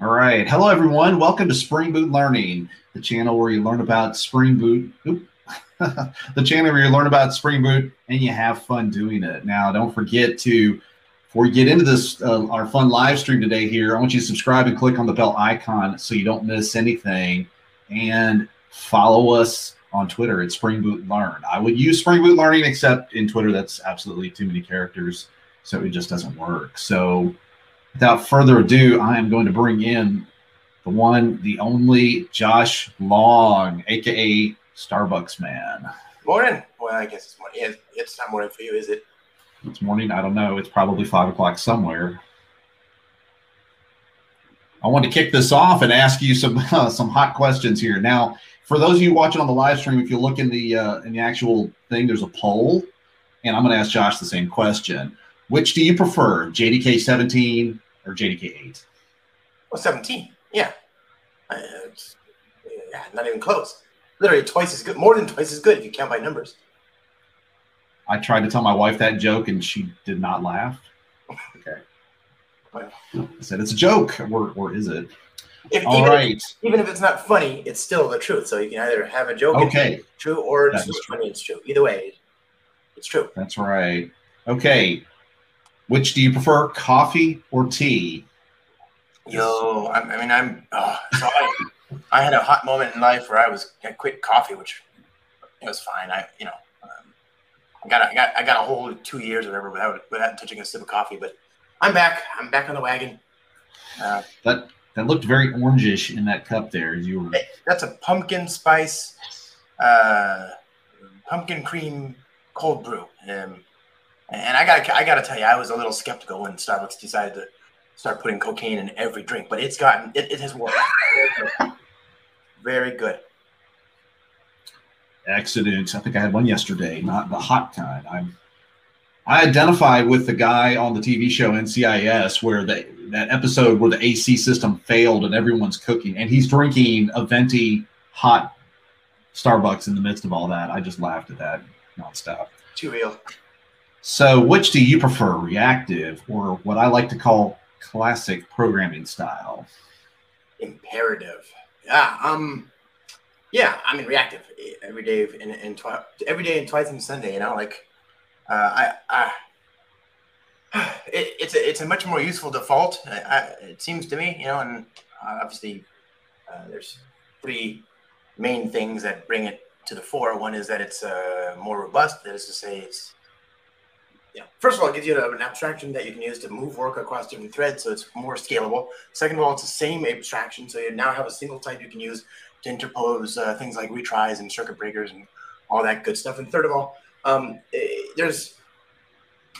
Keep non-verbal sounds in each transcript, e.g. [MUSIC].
All right. Hello, everyone. Welcome to Spring Boot Learning, the channel where you learn about Spring Boot. [LAUGHS] the channel where you learn about Spring Boot and you have fun doing it. Now, don't forget to, before we get into this, uh, our fun live stream today here, I want you to subscribe and click on the bell icon so you don't miss anything. And follow us on Twitter at Spring Boot Learn. I would use Spring Boot Learning, except in Twitter, that's absolutely too many characters. So it just doesn't work. So without further ado, I am going to bring in the one, the only Josh Long, aka Starbucks Man. Morning. Well, I guess it's morning. It's not morning for you, is it? It's morning. I don't know. It's probably five o'clock somewhere. I want to kick this off and ask you some [LAUGHS] uh, some hot questions here. Now, for those of you watching on the live stream, if you look in the uh, in the actual thing, there's a poll, and I'm going to ask Josh the same question. Which do you prefer, JDK 17 or JDK 8? Well, 17. Yeah. Uh, yeah, not even close. Literally twice as good, more than twice as good if you count by numbers. I tried to tell my wife that joke and she did not laugh. Okay. I said it's a joke, or, or is it? If, All even right. If, even if it's not funny, it's still the truth. So you can either have a joke, okay, true, or it's funny, it's true. Either way, it's true. That's right. Okay. Which do you prefer, coffee or tea? Yo, I, I mean, I'm. Oh, so I, I had a hot moment in life where I was I quit coffee, which it was fine. I, you know, um, I got I got I got a whole two years or whatever without without touching a sip of coffee. But I'm back. I'm back on the wagon. Uh, that that looked very orangish in that cup there. You were. That's a pumpkin spice, uh, pumpkin cream cold brew. Um, and I got I got to tell you, I was a little skeptical when Starbucks decided to start putting cocaine in every drink, but it's gotten it, it has worked. Very good. Excellent. I think I had one yesterday, not the hot kind. I'm I identified with the guy on the TV show NCIS where the, that episode where the AC system failed and everyone's cooking and he's drinking a venti hot Starbucks in the midst of all that. I just laughed at that nonstop. Too real. So, which do you prefer, reactive or what I like to call classic programming style? Imperative. Yeah. Um. Yeah. I mean, reactive every day and, twi- every day and twice on Sunday. You know, like uh, I, I [SIGHS] it, it's a it's a much more useful default. I, I, it seems to me. You know, and uh, obviously uh, there's three main things that bring it to the fore. One is that it's uh, more robust. That is to say, it's yeah. First of all, it gives you an abstraction that you can use to move work across different threads, so it's more scalable. Second of all, it's the same abstraction, so you now have a single type you can use to interpose uh, things like retries and circuit breakers and all that good stuff. And third of all, um, it, there's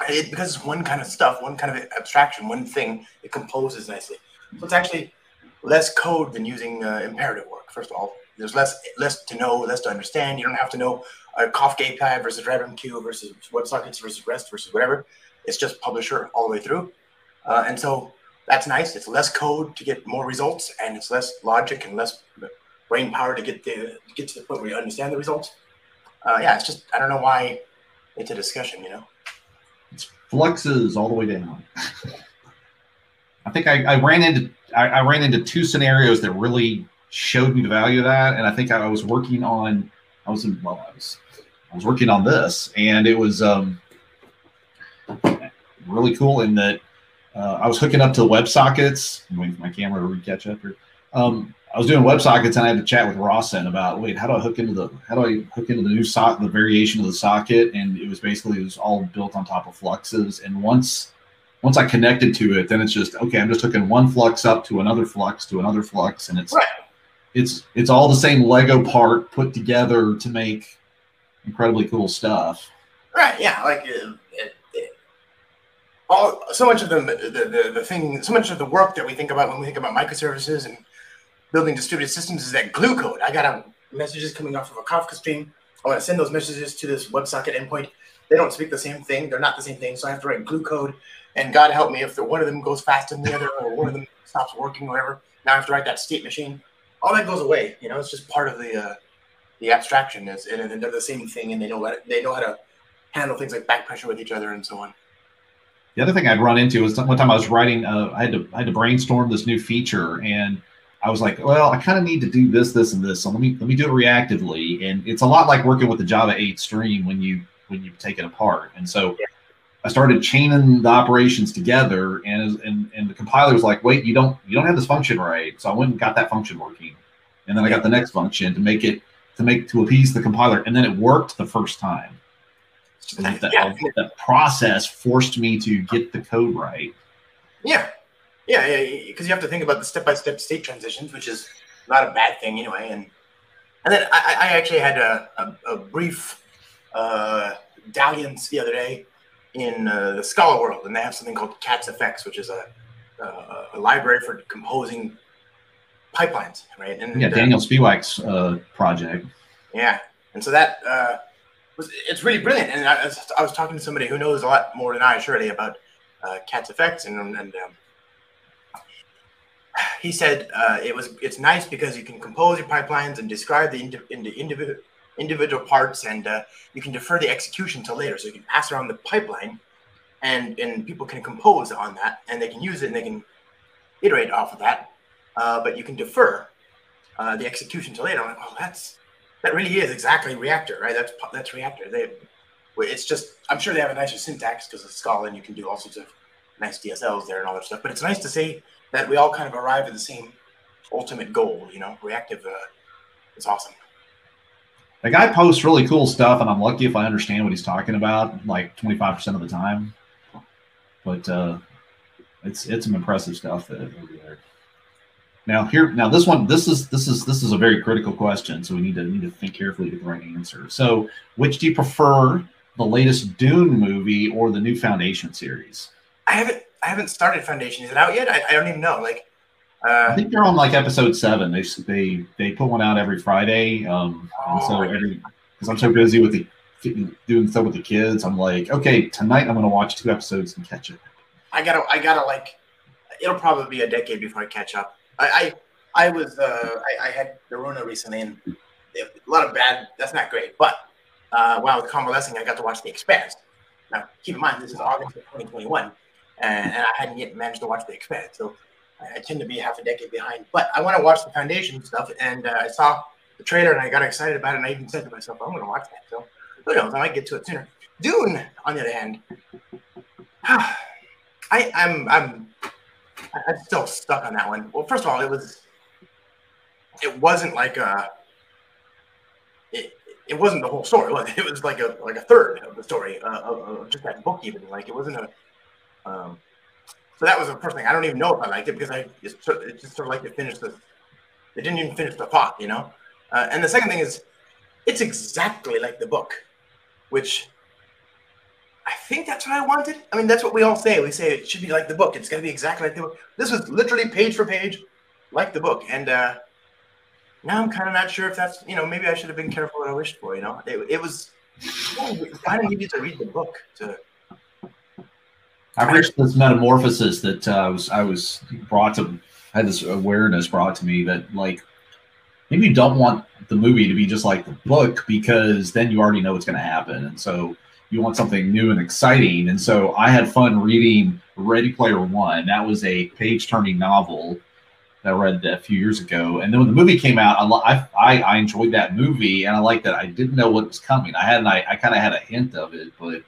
it, because it's one kind of stuff, one kind of abstraction, one thing, it composes nicely. So it's actually less code than using uh, imperative work. First of all, there's less less to know, less to understand. You don't have to know a Kafka API versus RabbitMQ versus WebSockets versus REST versus whatever. It's just publisher all the way through. Uh, and so that's nice. It's less code to get more results, and it's less logic and less brain power to get the to get to the point where you understand the results. Uh, yeah, it's just I don't know why it's a discussion. You know, it's fluxes all the way down. [LAUGHS] I think I, I ran into I, I, ran into two scenarios that really showed me the value of that, and I think I was working on I was in well I was I was working on this, and it was um, really cool in that uh, I was hooking up to WebSockets. I'm waiting for my camera to catch up here. Um, I was doing WebSockets, and I had to chat with Rossen about wait, how do I hook into the how do I hook into the new socket, the variation of the socket, and it was basically it was all built on top of fluxes. And once once I connected to it, then it's just okay. I'm just hooking one flux up to another flux to another flux, and it's right. It's it's all the same Lego part put together to make incredibly cool stuff. Right. Yeah. Like uh, it, it, all so much of the, the, the the thing, so much of the work that we think about when we think about microservices and building distributed systems is that glue code. I got a messages coming off of a Kafka stream. I want to send those messages to this WebSocket endpoint. They don't speak the same thing. They're not the same thing. So I have to write glue code. And God help me if the, one of them goes faster than the other, or one of them stops working, or whatever. Now I have to write that state machine. All that goes away. You know, it's just part of the uh, the abstraction is, and, and they're the same thing, and they know what they know how to handle things like back pressure with each other and so on. the other thing I'd run into was one time I was writing, uh, I had to I had to brainstorm this new feature, and I was like, well, I kind of need to do this, this, and this. So let me let me do it reactively, and it's a lot like working with the Java 8 stream when you when you take it apart. And so yeah. I started chaining the operations together, and and and the compiler was like, wait, you don't you don't have this function right. So I went and got that function working, and then I got the next function to make it to make to appease the compiler, and then it worked the first time. That, yeah. that process forced me to get the code right. Yeah, yeah, yeah, because you have to think about the step-by-step state transitions, which is not a bad thing anyway. And and then I, I actually had a, a, a brief uh, dalliance the other day in uh, the Scala world, and they have something called Cats Effects, which is a, a, a library for composing pipelines, right? And yeah, Daniel Spiewak's uh, project. Yeah, and so that uh, was it's really brilliant. And I, I, was talking to somebody who knows a lot more than I, surely, about uh, Effects, and and um, he said uh, it was it's nice because you can compose your pipelines and describe the indi- individual individual parts, and uh, you can defer the execution till later. So you can pass around the pipeline, and and people can compose on that, and they can use it, and they can iterate off of that. Uh, but you can defer uh, the execution till later. I'm like, oh, that's that really is exactly reactor, right? That's that's reactor. They, it's just I'm sure they have a nicer syntax because it's Scala, and you can do all sorts of nice DSLs there and all that stuff. But it's nice to see that we all kind of arrive at the same ultimate goal. You know, reactive uh, is awesome. The guy posts really cool stuff, and I'm lucky if I understand what he's talking about, like 25% of the time. But uh, it's it's some impressive stuff that over there. Now here, now this one, this is this is this is a very critical question, so we need to need to think carefully to the right answer. So, which do you prefer, the latest Dune movie or the new Foundation series? I haven't I haven't started Foundation. Is it out yet? I, I don't even know. Like, uh, I think they're on like episode seven. They they they put one out every Friday. Um, and so oh. every because I'm so busy with the doing stuff with the kids, I'm like, okay, tonight I'm gonna watch two episodes and catch it. I gotta I gotta like, it'll probably be a decade before I catch up. I I, I was uh, I, I, had the Rona recently, and a lot of bad. That's not great. But uh, while I was convalescing, I got to watch The Expanse. Now, keep in mind, this is August of 2021, and, and I hadn't yet managed to watch The Expanse, so I, tend to be half a decade behind. But I want to watch the Foundation stuff, and uh, I saw the trailer, and I got excited about it, and I even said to myself, I'm going to watch that. So who knows? I might get to it sooner. Dune, on the other hand, [SIGHS] I, I'm I'm I'm still stuck on that one. Well, first of all, it was it wasn't like a it, it wasn't the whole story. It was like a like a third of the story uh, of, of, just that book. Even like it wasn't a. Um, so that was the first thing. I don't even know if I liked it because I just, it just sort of like it finished the. It didn't even finish the plot, you know. Uh, and the second thing is, it's exactly like the book, which I think that's what I wanted. I mean, that's what we all say. We say it should be like the book. It's going to be exactly like the book. This was literally page for page, like the book. And uh, now I'm kind of not sure if that's, you know, maybe I should have been careful what I wished for. You know, it, it was. Kind of needed to read the book to. I reached this metamorphosis that uh, I was I was brought to I had this awareness brought to me that like maybe you don't want the movie to be just like the book because then you already know what's going to happen, and so you want something new and exciting. And so I had fun reading Ready Player One. That was a page turning novel that I read a few years ago. And then when the movie came out, I, I, I enjoyed that movie and I liked that I didn't know what was coming. I had I, I kind of had a hint of it, but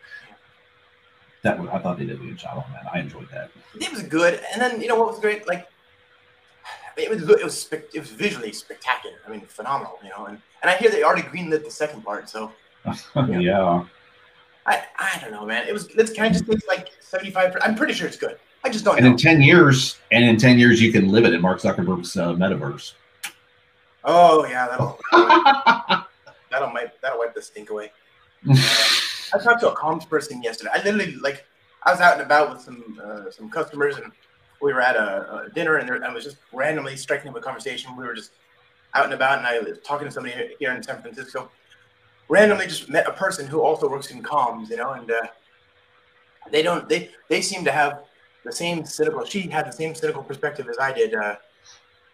that I thought they did a good job on that. I enjoyed that. It was good. And then you know what was great? Like it was it was it was visually spectacular. I mean, phenomenal. You know, and and I hear they already greenlit the second part. So [LAUGHS] yeah. I, I don't know, man. It was. Let's kind of just think like seventy five. I'm pretty sure it's good. I just don't. And know. in ten years, and in ten years, you can live it in Mark Zuckerberg's uh, metaverse. Oh yeah, that'll [LAUGHS] that'll wipe that'll wipe the stink away. Uh, [LAUGHS] I talked to a comms person yesterday. I literally like I was out and about with some uh, some customers, and we were at a, a dinner, and there, I was just randomly striking up a conversation. We were just out and about, and I was talking to somebody here in San Francisco, randomly just met a person who also works in comms, you know, and uh, they don't they they seem to have the same cynical. She had the same cynical perspective as I did uh,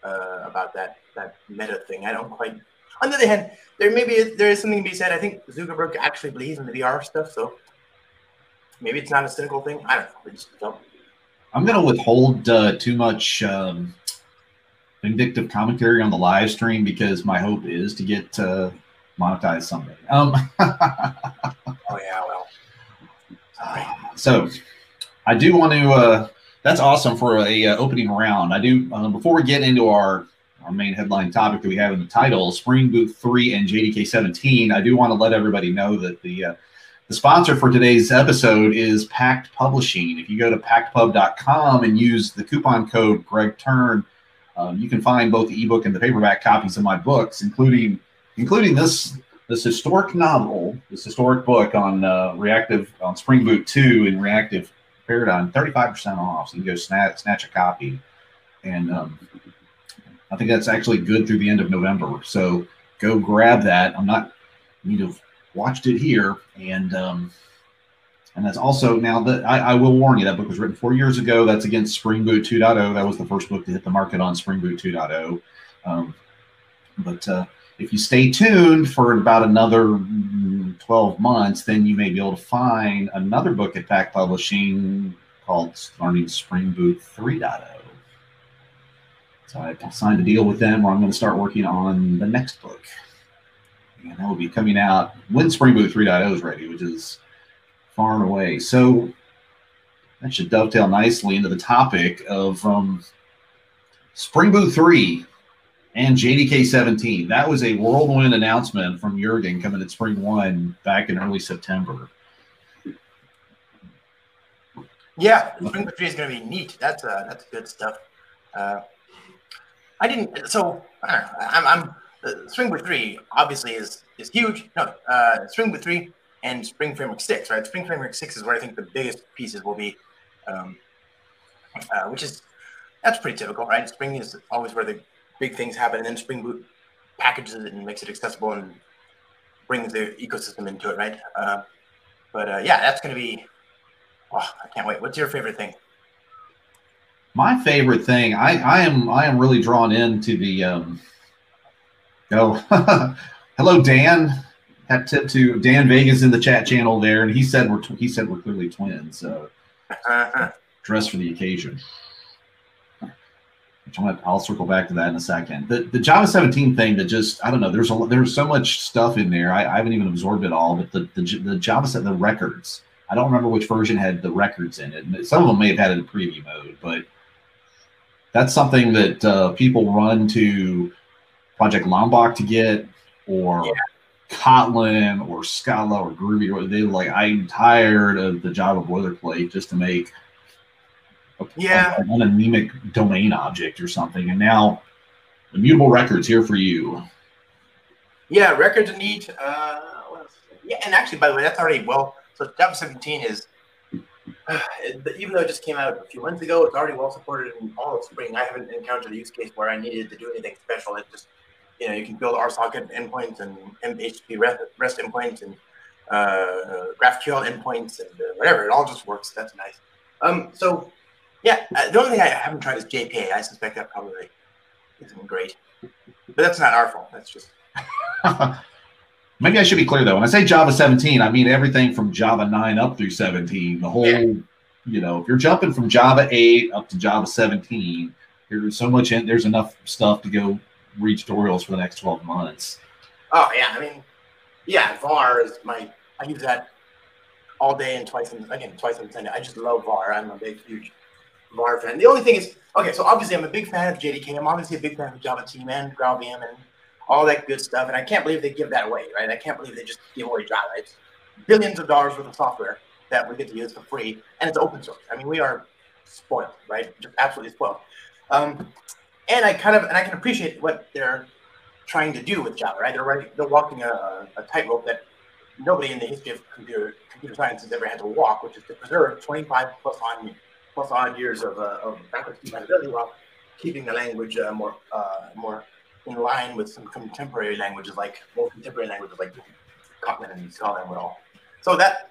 uh, about that that meta thing. I don't quite. On the other hand, there maybe there is something to be said. I think Zuckerberg actually believes in the VR stuff, so maybe it's not a cynical thing. I don't know. We just don't. I'm going to withhold uh, too much um, vindictive commentary on the live stream because my hope is to get uh, monetized someday. Um, [LAUGHS] Oh yeah, well. Sorry. so I do want to. Uh, that's awesome for a uh, opening round. I do. Uh, before we get into our our main headline topic that we have in the title, Spring Boot Three and JDK 17, I do want to let everybody know that the uh, the sponsor for today's episode is Packt Publishing. If you go to packtpub.com and use the coupon code Greg Turn, um, you can find both the ebook and the paperback copies of my books, including including this this historic novel, this historic book on uh, reactive on Spring Boot 2 and reactive paradigm, 35% off. So you can go snatch, snatch a copy. And um, I think that's actually good through the end of November. So go grab that. I'm not, you know watched it here. And, um, and that's also now that I, I will warn you that book was written four years ago. That's against Spring Boot 2.0. That was the first book to hit the market on Spring Boot 2.0. Um, but uh, if you stay tuned for about another mm, 12 months, then you may be able to find another book at Packt Publishing called Learning Spring Boot 3.0. So I signed a deal with them where I'm going to start working on the next book. And that will be coming out when Spring Boot 3.0 is ready, which is far and away. So that should dovetail nicely into the topic of um, Spring Boot 3 and JDK 17. That was a whirlwind announcement from Jurgen coming at SpringOne back in early September. Yeah, Spring Boot 3 is going to be neat. That's uh, that's good stuff. Uh, I didn't. So I don't know. I'm. I'm uh, Spring Boot 3 obviously is is huge. No, uh, Spring Boot 3 and Spring Framework 6, right? Spring Framework 6 is where I think the biggest pieces will be, um, uh, which is that's pretty typical, right? Spring is always where the big things happen, and then Spring Boot packages it and makes it accessible and brings the ecosystem into it, right? Uh, but uh, yeah, that's going to be. Oh, I can't wait. What's your favorite thing? My favorite thing, I, I am I am really drawn into the um oh [LAUGHS] hello Dan. Hat tip to Dan Vegas in the chat channel there, and he said we're tw- he said we're clearly twins, so [LAUGHS] dress for the occasion. Which I'm gonna, I'll circle back to that in a second. The the Java 17 thing that just I don't know. There's a there's so much stuff in there. I, I haven't even absorbed it all. But the the, the Java set the records. I don't remember which version had the records in it. Some of them may have had it in preview mode, but that's something that uh, people run to Project Lombok to get, or Yeah. Kotlin, or Scala, or Groovy. Or they like I'm tired of the Java boilerplate just to make a, Yeah. a- an anemic domain object or something. And now immutable records here for you. Yeah, records are neat. Uh. Yeah, and actually, by the way, that's already well. So Java 17 is, [SIGHS] even though it just came out a few months ago, it's already well supported in all of Spring. I haven't encountered a use case where I needed to do anything special. It just, you know, you can build RSocket endpoints and HTTP REST, REST endpoints and uh, GraphQL endpoints and uh, whatever. It all just works. That's nice. Um, so, yeah, uh, the only thing I haven't tried is JPA. I suspect that probably isn't great, but that's not our fault. That's just [LAUGHS] Maybe I should be clear though. When I say Java 17, I mean everything from Java 9 up through 17. The whole, Yeah. you know, if you're jumping from Java 8 up to Java 17, there's so much in there's enough stuff to go read tutorials for the next 12 months. Oh yeah, I mean, yeah, VAR is my. I use that all day and twice in again twice on Sunday. I just love VAR. I'm a big huge VAR fan. The only thing is, okay, so obviously I'm a big fan of JDK. I'm obviously a big fan of Java Team and GraalVM and all that good stuff. And I can't believe they give that away, right? I can't believe they just give away Java. Billions of dollars worth of software that we get to use for free, and it's open source. I mean, we are spoiled, right? Just absolutely spoiled. Um, and I kind of and I can appreciate what they're trying to do with Java, right? They're right, they're walking a, a tightrope that nobody in the history of computer computer science has ever had to walk, which is to preserve 25 plus on plus odd years of, uh, of backwards compatibility while keeping the language uh, more uh, more in line with some contemporary languages like more contemporary languages like Kotlin and Scala and all. So that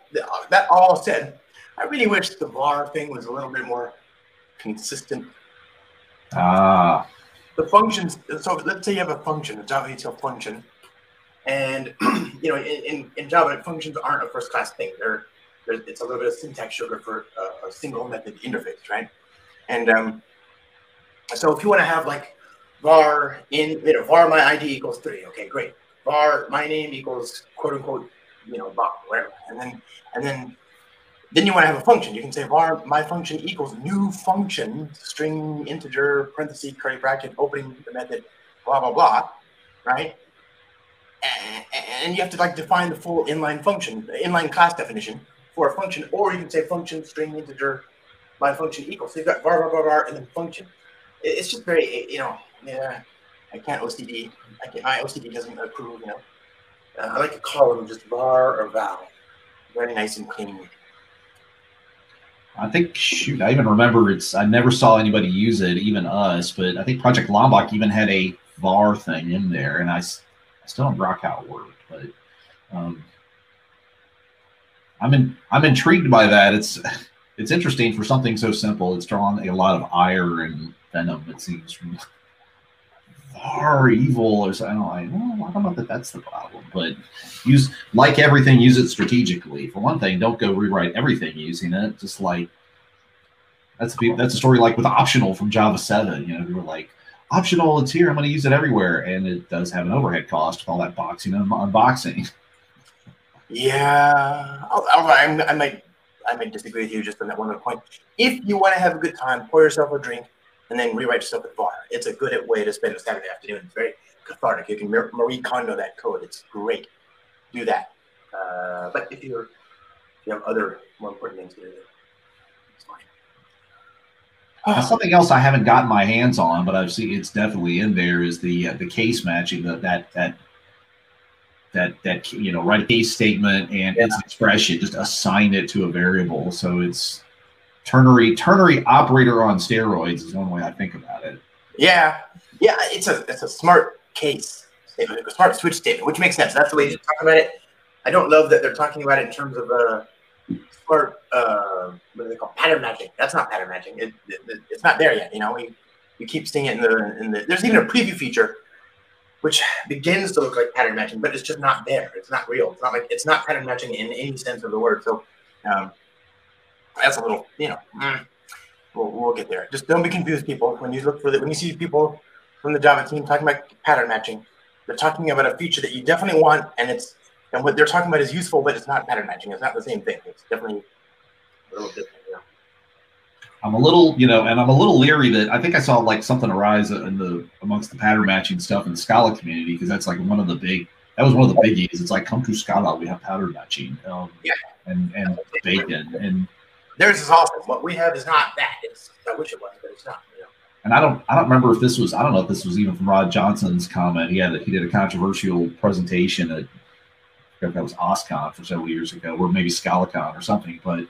that all said, I really wish the VAR thing was a little bit more consistent Ah, the functions so let's say you have a function a java util function and [CLEARS THROAT] you know in, in, in java functions aren't a first class thing they're it's a little bit of syntax sugar for a, a single method interface, right? And um, so if you want to have like var in, you know, var my ID equals three, okay, great. var my name equals quote unquote, you know, Bob, whatever. And then, and then, then you want to have a function. You can say var my function equals new function, string integer, parenthesis, curly bracket, opening the method, blah, blah, blah, right? And you have to like define the full inline function, inline class definition for a function, or you can say function, string, integer, my function equals. So you've got var, var, var, var, and then function. It's just very, you know, yeah, I can't OCD. I can't, my OCD doesn't approve, you know. Uh, I like to call them just var or val. Very nice and clean. I think, shoot, I even remember it's, I never saw anybody use it, even us, but I think Project Lombok even had a var thing in there, and I, I still don't grok how it worked, but um, I'm in, I'm intrigued by that. It's, it's interesting for something so simple. It's drawn a lot of ire and venom, it seems, from far evil or something. I don't, well, I don't know that that's the problem, but use like everything, use it strategically. For one thing, don't go rewrite everything using it. Just like that's a, that's a story like with optional from Java 7. You know, we were like, optional, it's here. I'm going to use it everywhere, and it does have an overhead cost with all that boxing and unboxing. Yeah, I, I might I might disagree with you just on that one point. If you want to have a good time, pour yourself a drink, and then rewrite yourself with VAR. It's a good way to spend a Saturday afternoon. It's very cathartic. You can Marie Kondo that code. It's great. Do that. Uh, but if you're if you have other more important things to do, it's fine. something else I haven't gotten my hands on, but I've seen it's definitely in there is the uh, the case matching that that that that that you know write a case statement and yeah. its expression just assign it to a variable so it's ternary ternary operator on steroids is one way I think about it. Yeah, yeah, it's a it's a smart case statement, a smart switch statement, which makes sense. That's the way you're talking about it. I don't love that they're talking about it in terms of uh, smart uh, what do they call pattern matching. That's not pattern matching. It, it, it's not there yet. You know, we we keep seeing it in the in the. There's even a preview feature which begins to look like pattern matching, but it's just not there. It's not real. It's not like it's not pattern matching in any sense of the word. So um, that's a little, you know, mm, we'll, we'll get there. Just don't be confused, people. When you look for the, when you see people from the Java team talking about pattern matching, they're talking about a feature that you definitely want, and it's and what they're talking about is useful, but it's not pattern matching. It's not the same thing. It's definitely a little different. Yeah. I'm a little, you know, and I'm a little leery that I think I saw like something arise in the amongst the pattern matching stuff in the Scala community because that's like one of the big that was one of the biggies. It's like come to Scala, we have pattern matching, um, yeah, and and bacon and Theirs is awesome. What we have is not that. It's I wish it was, but it's not. You know? And I don't I don't remember if this was I don't know if this was even from Rod Johnson's comment. He had a, he did a controversial presentation at that was OSCON for several years ago, or maybe ScalaCon or something. But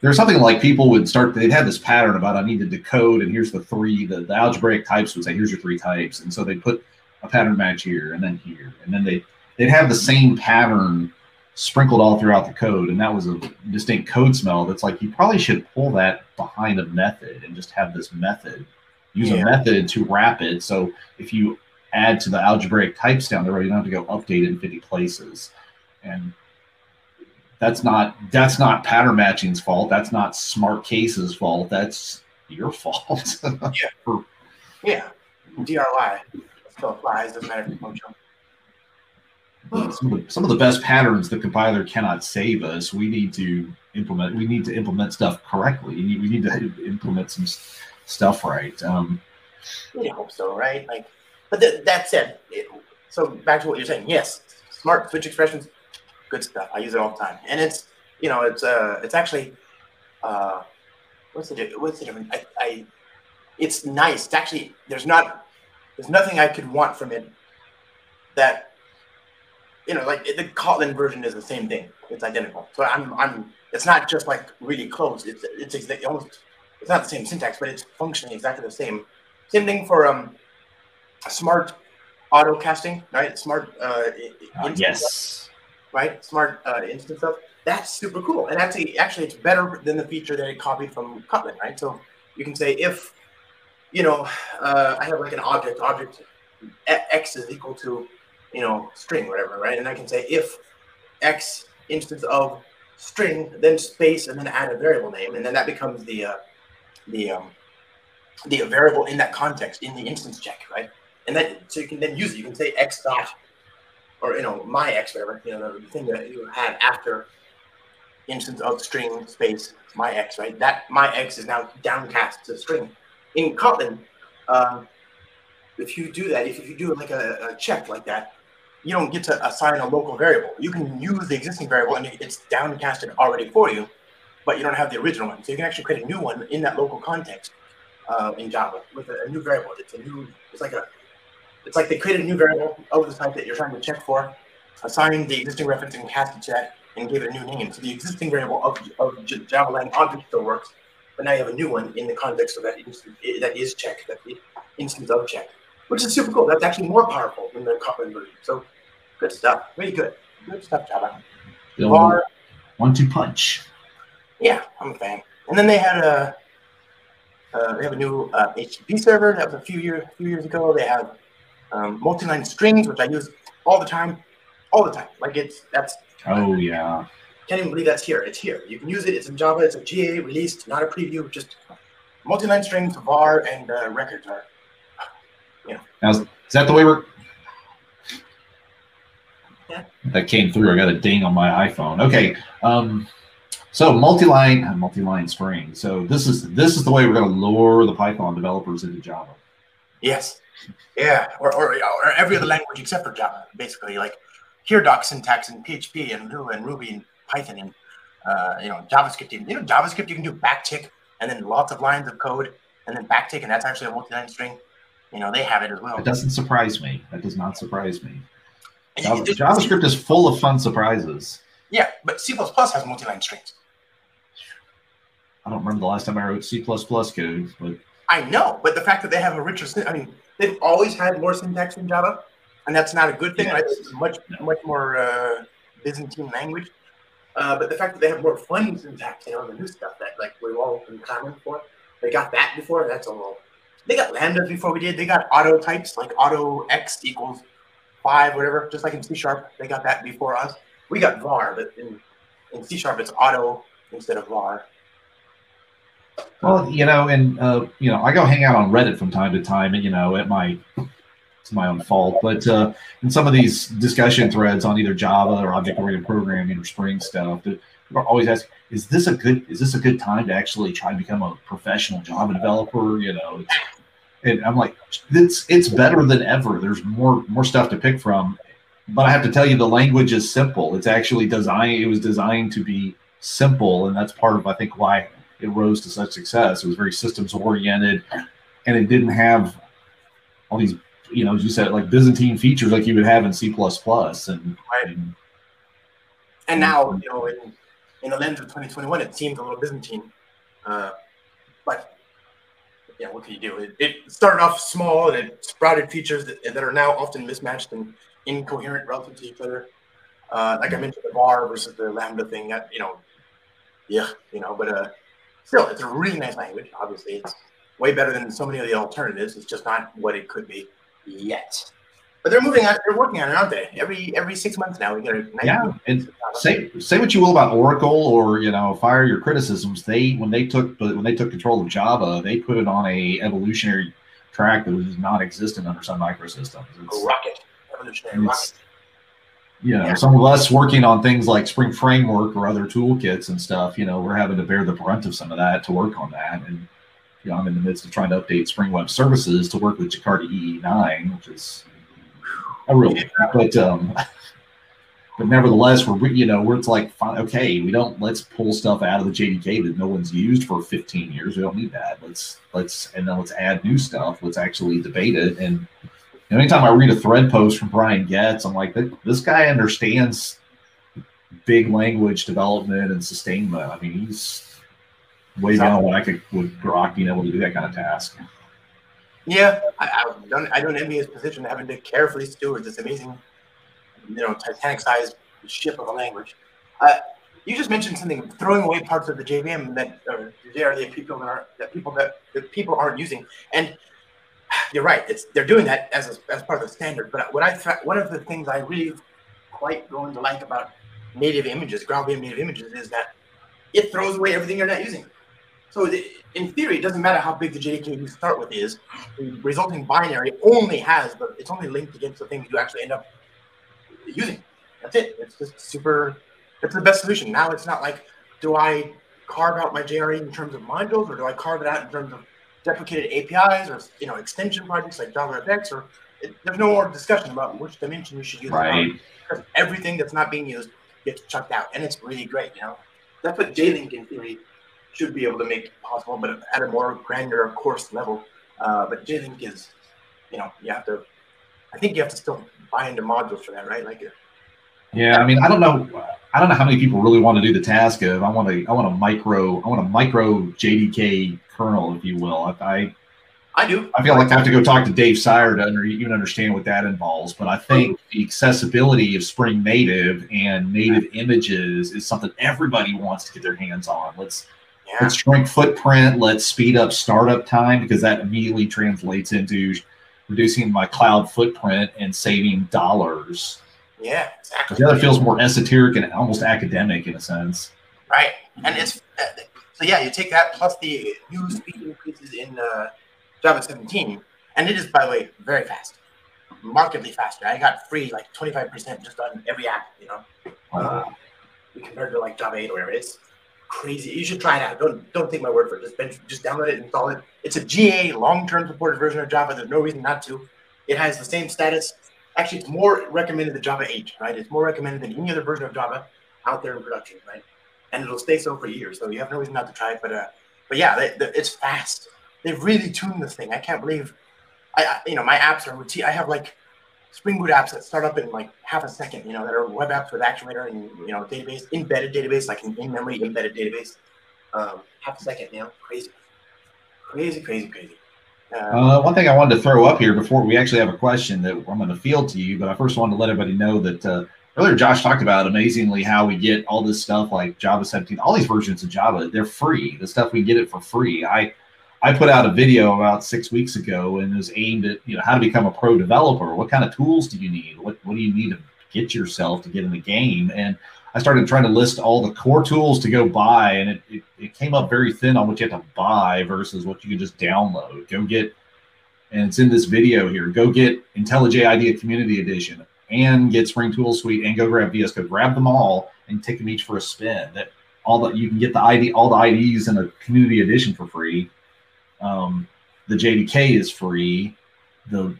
there's something like people would start. They'd have this pattern about I need to decode, and here's the three. The, the algebraic types would say here's your three types, and so they put a pattern match here and then here, and then they they'd have the same pattern sprinkled all throughout the code. And that was a distinct code smell that's like you probably should pull that behind a method and just have this method, use yeah. a method to wrap it. So if you add to the algebraic types down there, you don't have to go update in 50 places. And that's not that's not pattern matching's fault. That's not smart cases fault. That's your fault. [LAUGHS] yeah. yeah. DRY still applies, doesn't matter if it's functional some of, the, some of the best patterns the compiler cannot save us. We need to implement. We need to implement stuff correctly. We need, to implement some stuff right. Um, hope so, right? Like, but th- that said, it, so back to what you're saying. Yes, smart switch expressions, good stuff. I use it all the time, and it's you know it's uh it's actually uh what's the what's the difference? I, I it's nice. It's actually there's not there's nothing I could want from it that you know, like the Kotlin version is the same thing. It's identical. So I'm, I'm. It's not just like really close. It's, it's exactly almost. It's not the same syntax, but it's functioning exactly the same. Same thing for um, smart auto casting, right? Smart. Uh, uh yes. right, smart uh, instance stuff. That's super cool, and actually, actually, it's better than the feature that it copied from Kotlin, right? So you can say if, you know, uh, I have like an object, object x is equal to you know, string, whatever, right? And I can say if x instance of string, then space, and then add a variable name, and then that becomes the uh, the um, the variable in that context in the instance check, right? And then so you can then use it. You can say x dot or you know my x whatever you know the thing that you had after instance of string space my x right that my x is now downcast to string in kotlin um, if you do that if you do like a, a, check like that you don't get to assign a local variable you can use the existing variable and it's downcasted already for you but you don't have the original one so you can actually create a new one in that local context uh, in java with a, a new variable it's a new it's like a it's like they created a new variable of the type that you're trying to check for, assigned the existing reference and cast a check, and gave it a new name. So the existing variable of, of Java Lang object still works, but now you have a new one in the context of that instance, that is check, that instance of check, which is super cool. That's actually more powerful than the Kotlin version. So good stuff. Really good. Good stuff, Java. Var, one two punch. Yeah, I'm a fan. And then they had a uh, they have a new uh, HTTP server that was a few years few years ago. They have um, multi-line strings, which I use all the time, all the time. Like it's that's. Oh yeah. Can't even believe that's here. It's here. You can use it. It's in Java. It's a GA released, not a preview. Just multi-line strings, var, and uh, records are. Yeah. Now, is that the way we're? That came through. I got a ding on my iPhone. Okay. Um, so multi-line, uh, multi-line string. So this is this is the way we're going to lure the Python developers into Java. Yes. Yeah, or, or, or every other language except for Java, basically. Like here, doc syntax in PHP and Lua and Ruby and Python and uh, you know JavaScript. You know JavaScript, you can do backtick and then lots of lines of code and then backtick, and that's actually a multi-line string. You know they have it as well. It doesn't surprise me. That does not surprise me. Java, JavaScript is full of fun surprises. Yeah, but C++ has multi-line strings. I don't remember the last time I wrote C++ code, but I know, but the fact that they have a richer, I mean, they've always had more syntax in Java, and that's not a good thing, right? It's much, much more uh, Byzantine language. Uh, but the fact that they have more fun syntax, you know, the new stuff that like we've all been clamoring for, they got that before. That's a little. They got lambdas before we did. They got auto types like auto x equals five, whatever. Just like in C sharp, they got that before us. We got var, but in in C sharp it's auto instead of var. Well, you know, and uh, you know, I go hang out on Reddit from time to time, and you know, at my it's my own fault, but uh, in some of these discussion threads on either Java or object-oriented programming or Spring stuff, people always asking, "Is this a good? Is this a good time to actually try and become a professional Java developer?" You know, and I'm like, it's it's better than ever. There's more more stuff to pick from, but I have to tell you, the language is simple. It's actually designed. It was designed to be simple, and that's part of I think why it rose to such success. It was very systems oriented, and it didn't have all these, you know, as you said, like Byzantine features like you would have in C++. And right. and, and now, you know, in, in the lens of 2021, it seems a little Byzantine. Uh, but yeah, what can you do? It, it, started off small and it sprouted features that, that are now often mismatched and incoherent relative to each other. Uh, like I mentioned, the var versus the lambda thing. That you know, yeah, you know, but uh, still, it's a really nice language. Obviously, it's way better than so many of the alternatives. It's just not what it could be yet. But they're moving on. They're working on it, aren't they? Every every six months now, we get a yeah. And say say what you will about Oracle, or you know, fire your criticisms. They when they took when they took control of Java, they put it on a evolutionary track that was non-existent under Sun Microsystems. It's, rocket, evolutionary rocket you know, yeah. some of us working on things like Spring Framework or other toolkits and stuff, you know, we're having to bear the brunt of some of that to work on that. And, you know, I'm in the midst of trying to update Spring Web Services to work with Jakarta EE9, which is a really, but, um, [LAUGHS] but nevertheless, we're, you know, where it's like, okay, we don't, let's pull stuff out of the JDK that no one's used for 15 years. We don't need that. Let's, let's, and then let's add new stuff. Let's actually debate it and, anytime I read a thread post from Brian Goetz, I'm like, this guy understands big language development and sustainment. I mean, he's way beyond what I could would Grok being able to do that kind of task. Yeah, I, I, don't. I don't envy his position having to carefully steward this amazing, you know, Titanic-sized ship of a language. Uh, you just mentioned something throwing away parts of the JVM that or the people that are that people that, that people aren't using, and you're right. It's they're doing that as a, as part of the standard. But what I one of the things I really quite going to like about native images, GraalVM native images, is that it throws away everything you're not using. So in theory, it doesn't matter how big the JDK you start with is. The resulting binary only has, but it's only linked against the things you actually end up using. That's it. It's just super. It's the best solution. Now it's not like, do I carve out my JRE in terms of modules, or do I carve it out in terms of deprecated APIs or you know extension projects like JavaFX? Or it, there's no more discussion about which dimension you should use. Right. Because everything that's not being used gets chucked out, and it's really great. You know, that's what JLink in theory should be able to make it possible, but at a more granular coarse level. Uh, but JLink is, you know, you have to. I think you have to still buy into modules for that, right? Like. Uh, yeah, I mean, I don't know. I don't know how many people really want to do the task of I want to I want a micro I want a micro JDK kernel, if you will. I I do. I feel like I have to go talk to Dave Syer to under, even understand what that involves. But I think the accessibility of Spring Native and native images is something everybody wants to get their hands on. Let's yeah. let's shrink footprint. Let's speed up startup time because that immediately translates into reducing my cloud footprint and saving dollars. Yeah, exactly. The other feels more esoteric and almost academic in a sense. Right, and it's so yeah. You take that plus the new speed increases in uh, Java 17, and it is by the way very fast, markedly faster. I got free like 25% just on every app. You know, uh, compared to like Java 8 or whatever. It's crazy. You should try it out. Don't don't take my word for it. Just bench, just download it, install it. It's a GA long-term supported version of Java. There's no reason not to. It has the same status. Actually, it's more recommended than Java 8, right? It's more recommended than any other version of Java out there in production, right? And it'll stay so for years. So you have no reason not to try it. But uh, but yeah, they, they, it's fast. They've really tuned this thing. I can't believe. I, I you know my apps are routine. I have like Spring Boot apps that start up in like half a second, you know, that are web apps with actuator and you know database embedded database, like an in-memory embedded database. Um, half a second, you know, crazy, crazy, crazy, crazy. Uh, uh, one thing I wanted to throw up here before we actually have a question that I'm going to field to you, but I first wanted to let everybody know that uh, earlier Josh talked about amazingly how we get all this stuff like Java 17, all these versions of Java, they're free. The stuff we get it for free. I I put out a video about six weeks ago and it was aimed at you know how to become a pro developer. What kind of tools do you need? What what do you need to get yourself to get in the game? And I started trying to list all the core tools to go buy, and it, it, it came up very thin on what you had to buy versus what you could just download. Go get, and it's in this video here. Go get IntelliJ IDEA Community Edition and get Spring Tool Suite and go grab VS Code. Grab them all and take them each for a spin. That all that you can get the ID all the IDs in a community edition for free um, the JDK is free. The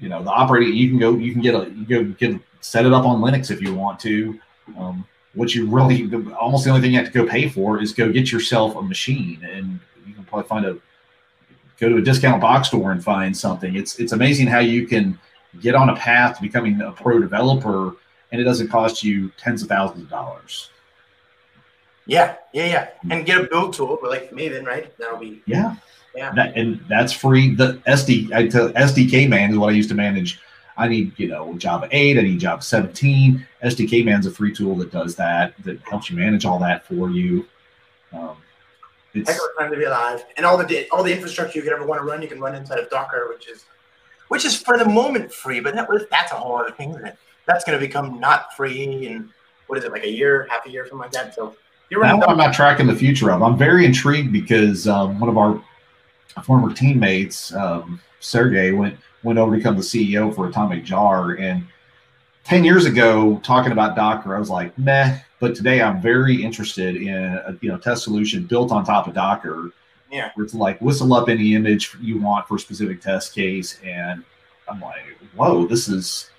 you know the operating you can go you can get a you go get set it up on Linux if you want to. Um, what you really almost the only thing you have to go pay for is go get yourself a machine, and you can probably find a go to a discount box store and find something. It's it's amazing how you can get on a path to becoming a pro developer, and it doesn't cost you tens of thousands of dollars. Yeah, yeah, yeah, and get a build tool but like Maven, right? That'll be yeah. Yeah. That, and that's free. The SD I tell, SDKMAN is what I used to manage. I need, you know, Java 8, I need Java 17. SDKMAN's a free tool that does that, that helps you manage all that for you. Um, it's Heck time to be alive. And all the all the infrastructure you could ever want to run, you can run inside of Docker, which is which is for the moment free, but that was that's a whole other thing, isn't? That's gonna become not free in what is it, like a year, half a year, something like that. So you're right. I'm not tracking the future of. I'm very intrigued because um, one of our former teammates, um, Sergey, went went over to become the CEO for Atomic Jar. And 10 years ago, talking about Docker, I was like, meh. But today I'm very interested in a you know test solution built on top of Docker. Yeah. Where it's like whistle up any image you want for a specific test case. And I'm like, whoa, this is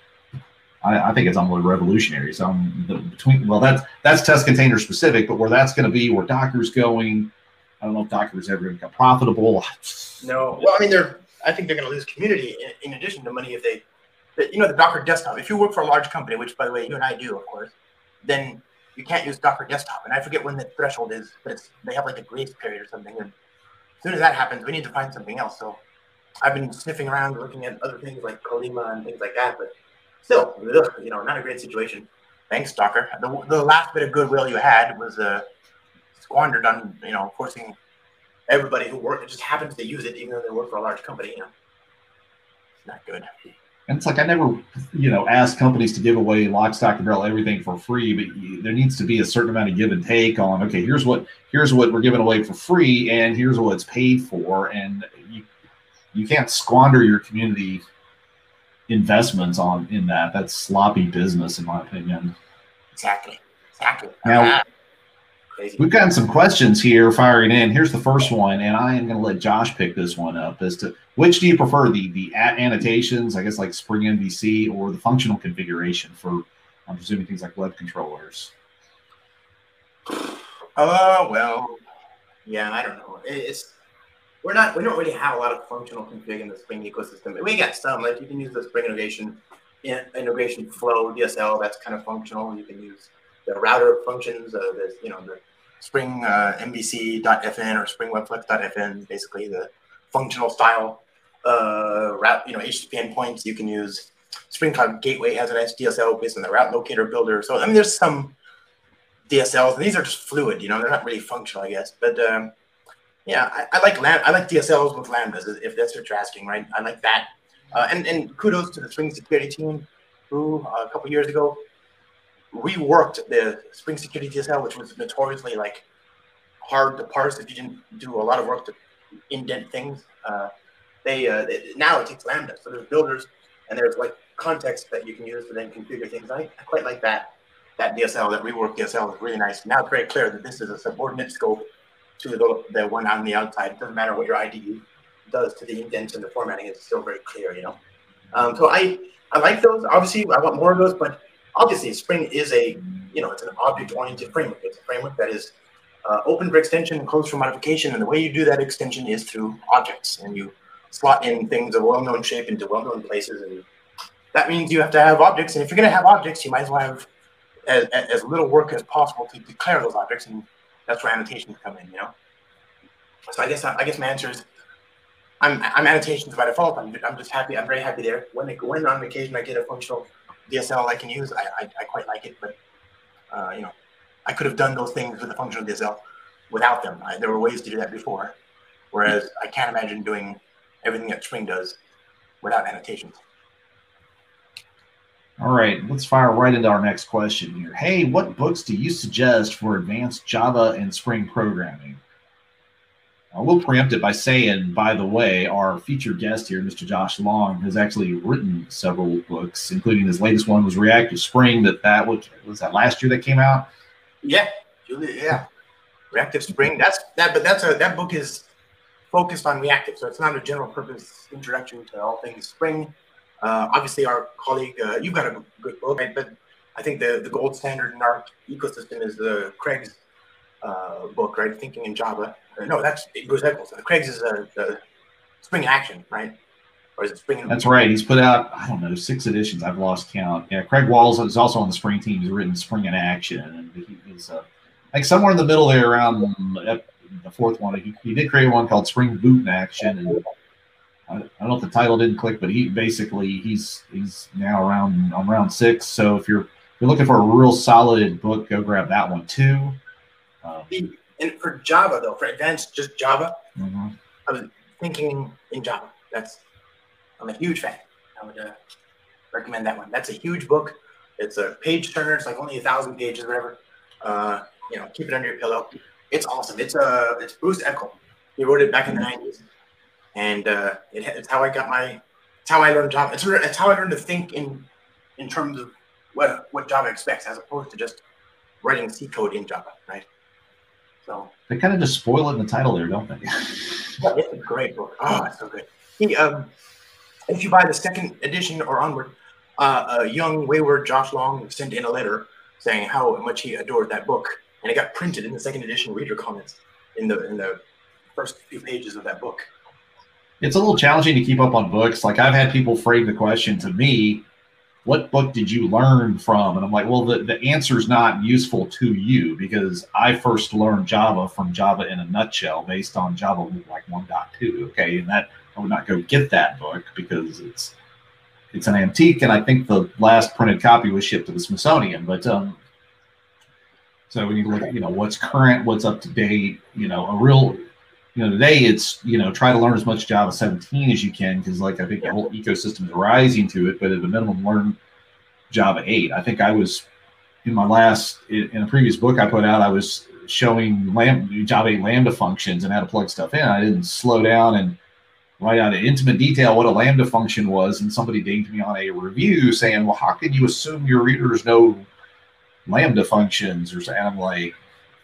I, I think it's almost revolutionary. So I'm the, between well that's that's test container specific, but where that's going to be, where Docker's going, I don't know if Docker is ever going to become profitable. [LAUGHS] No, well, I mean, they're. I think they're going to lose community in, in, addition to money if they, you know, the Docker desktop. If you work for a large company, which by the way you and I do, of course, then you can't use Docker desktop. And I forget when the threshold is, but it's they have like a grace period or something. And as soon as that happens, we need to find something else. So I've been sniffing around, looking at other things like Colima and things like that, but still, you know, not a great situation. Thanks, Docker. The, the last bit of goodwill you had was uh, squandered on you know forcing everybody who work just happens to use it even though they work for a large company. You know, it's not good. And it's like I never, you know, ask companies to give away lock, stock, and barrel everything for free, but you, there needs to be a certain amount of give and take on. Okay, here's what here's what we're giving away for free, and here's what it's paid for, and you you can't squander your community investments on in that. That's sloppy business, in my opinion. Exactly. Exactly. Now, we've gotten some questions here firing in. Here's the first one, and I am going to let Josh pick this one up as to which do you prefer the the at annotations, I guess like Spring MVC, or the functional configuration for I'm presuming things like web controllers. Oh well, yeah, I don't know. It's we're not we don't really have a lot of functional config in the Spring ecosystem. We got some like you can use the Spring integration integration flow DSL. That's kind of functional. You can use the router functions. Uh, the you know the Spring uh, MVC.fn or Spring WebFlux.fn. Basically the functional style uh, route. You know HTTP endpoints. You can use Spring Cloud Gateway has an DSL based on the route locator builder. So I mean there's some DSLs. And these are just fluid. You know they're not really functional, I guess, but um, yeah, I, I like I like DSLs with lambdas if that's what you're asking, right? I like that. Uh, and and kudos to the Spring Security team, who uh, a couple years ago reworked the Spring Security DSL, which was notoriously like hard to parse if you didn't do a lot of work to indent things. Uh, they, uh, they, now it takes lambda, so there's builders and there's like context that you can use to then configure things. I, I quite like that. That DSL, that reworked DSL, is really nice. Now it's very clear that this is a subordinate scope to the, the one on the outside. It doesn't matter what your IDE does to the indents and the formatting; it's still very clear, you know. Um, so I I like those. Obviously, I want more of those, but obviously, Spring is a you know it's an object-oriented framework. It's a framework that is uh, open for extension and closed for modification, and the way you do that extension is through objects, and you slot in things of well-known shape into well-known places, and that means you have to have objects. And if you're going to have objects, you might as well have as, as little work as possible to declare those objects and that's where annotations come in, you know. So I guess I guess my answer is I'm I'm annotations by default. I'm, I'm just happy. I'm very happy there. When it, when on occasion I get a functional DSL I can use, I I, I quite like it. But uh, you know, I could have done those things with a functional DSL without them. I, there were ways to do that before, whereas I can't imagine doing everything that Spring does without annotations. All right, let's fire right into our next question here. Hey, what books do you suggest for advanced Java and Spring programming? Uh, I will preempt it by saying, by the way, our featured guest here, Mr. Josh Long, has actually written several books, including his latest one was Reactive Spring. That that was, was that last year that came out. Yeah, yeah, Reactive Spring. That's that, but that's a that book is focused on reactive, so it's not a general purpose introduction to all things Spring. Uh, obviously, our colleague, uh, you've got a good book, right? But I think the, the gold standard in our ecosystem is the Craig's uh, book, right? Thinking in Java. Uh, no, that's Bruce Eckel. Craig's is uh, the Spring Action, right? Or is it Spring? That's right. He's put out, I don't know, six editions. I've lost count. Yeah, Craig Walls is also on the Spring team. He's written Spring in Action. And he's uh, like somewhere in the middle there around the fourth one. He, he did create one called Spring Boot in Action. And I, don't know if the title didn't click, but he basically he's he's now around on round six. So if you're if you're looking for a real solid book, go grab that one too. Um, and for Java though, for advanced just Java, mm-hmm. I was thinking in Java. That's I'm a huge fan. I would uh, recommend that one. That's a huge book. It's a page turner. It's like only a thousand pages, whatever. Uh, you know, keep it under your pillow. It's awesome. It's uh, it's Bruce Eckel. He wrote it back in the '90s and uh, it, it's how I got my, it's how I learned Java. It's, it's how I learned to think in in terms of what what Java expects, as opposed to just writing C code in Java, right? So they kind of just spoil it in the title there, don't they? yeah, it's a great book. Oh, it's so good. He, um, if you buy the second edition or onward, uh, a young wayward Josh Long sent in a letter saying how much he adored that book, and it got printed in the second edition reader comments in the in the first few pages of that book it's a little challenging to keep up on books. Like I've had people frame the question to me, what book did you learn from? And I'm like, well, the, the answer is not useful to you because I first learned Java from Java in a nutshell based on Java like 1.2. Okay. And that I would not go get that book because it's it's an antique and I think the last printed copy was shipped to the Smithsonian. But um so when you look at, you know, what's current, what's up to date, you know, a real you know, today it's you know try to learn as much Java 17 as you can because like I think the whole ecosystem is rising to it, but at the minimum learn Java 8. I think I was in my last in a previous book I put out, I was showing Lambda, Java 8 Lambda functions and how to plug stuff in. I didn't slow down and write out in intimate detail what a Lambda function was, and somebody dinged me on a review saying, "Well, how can you assume your readers know Lambda functions?" Or and I'm like,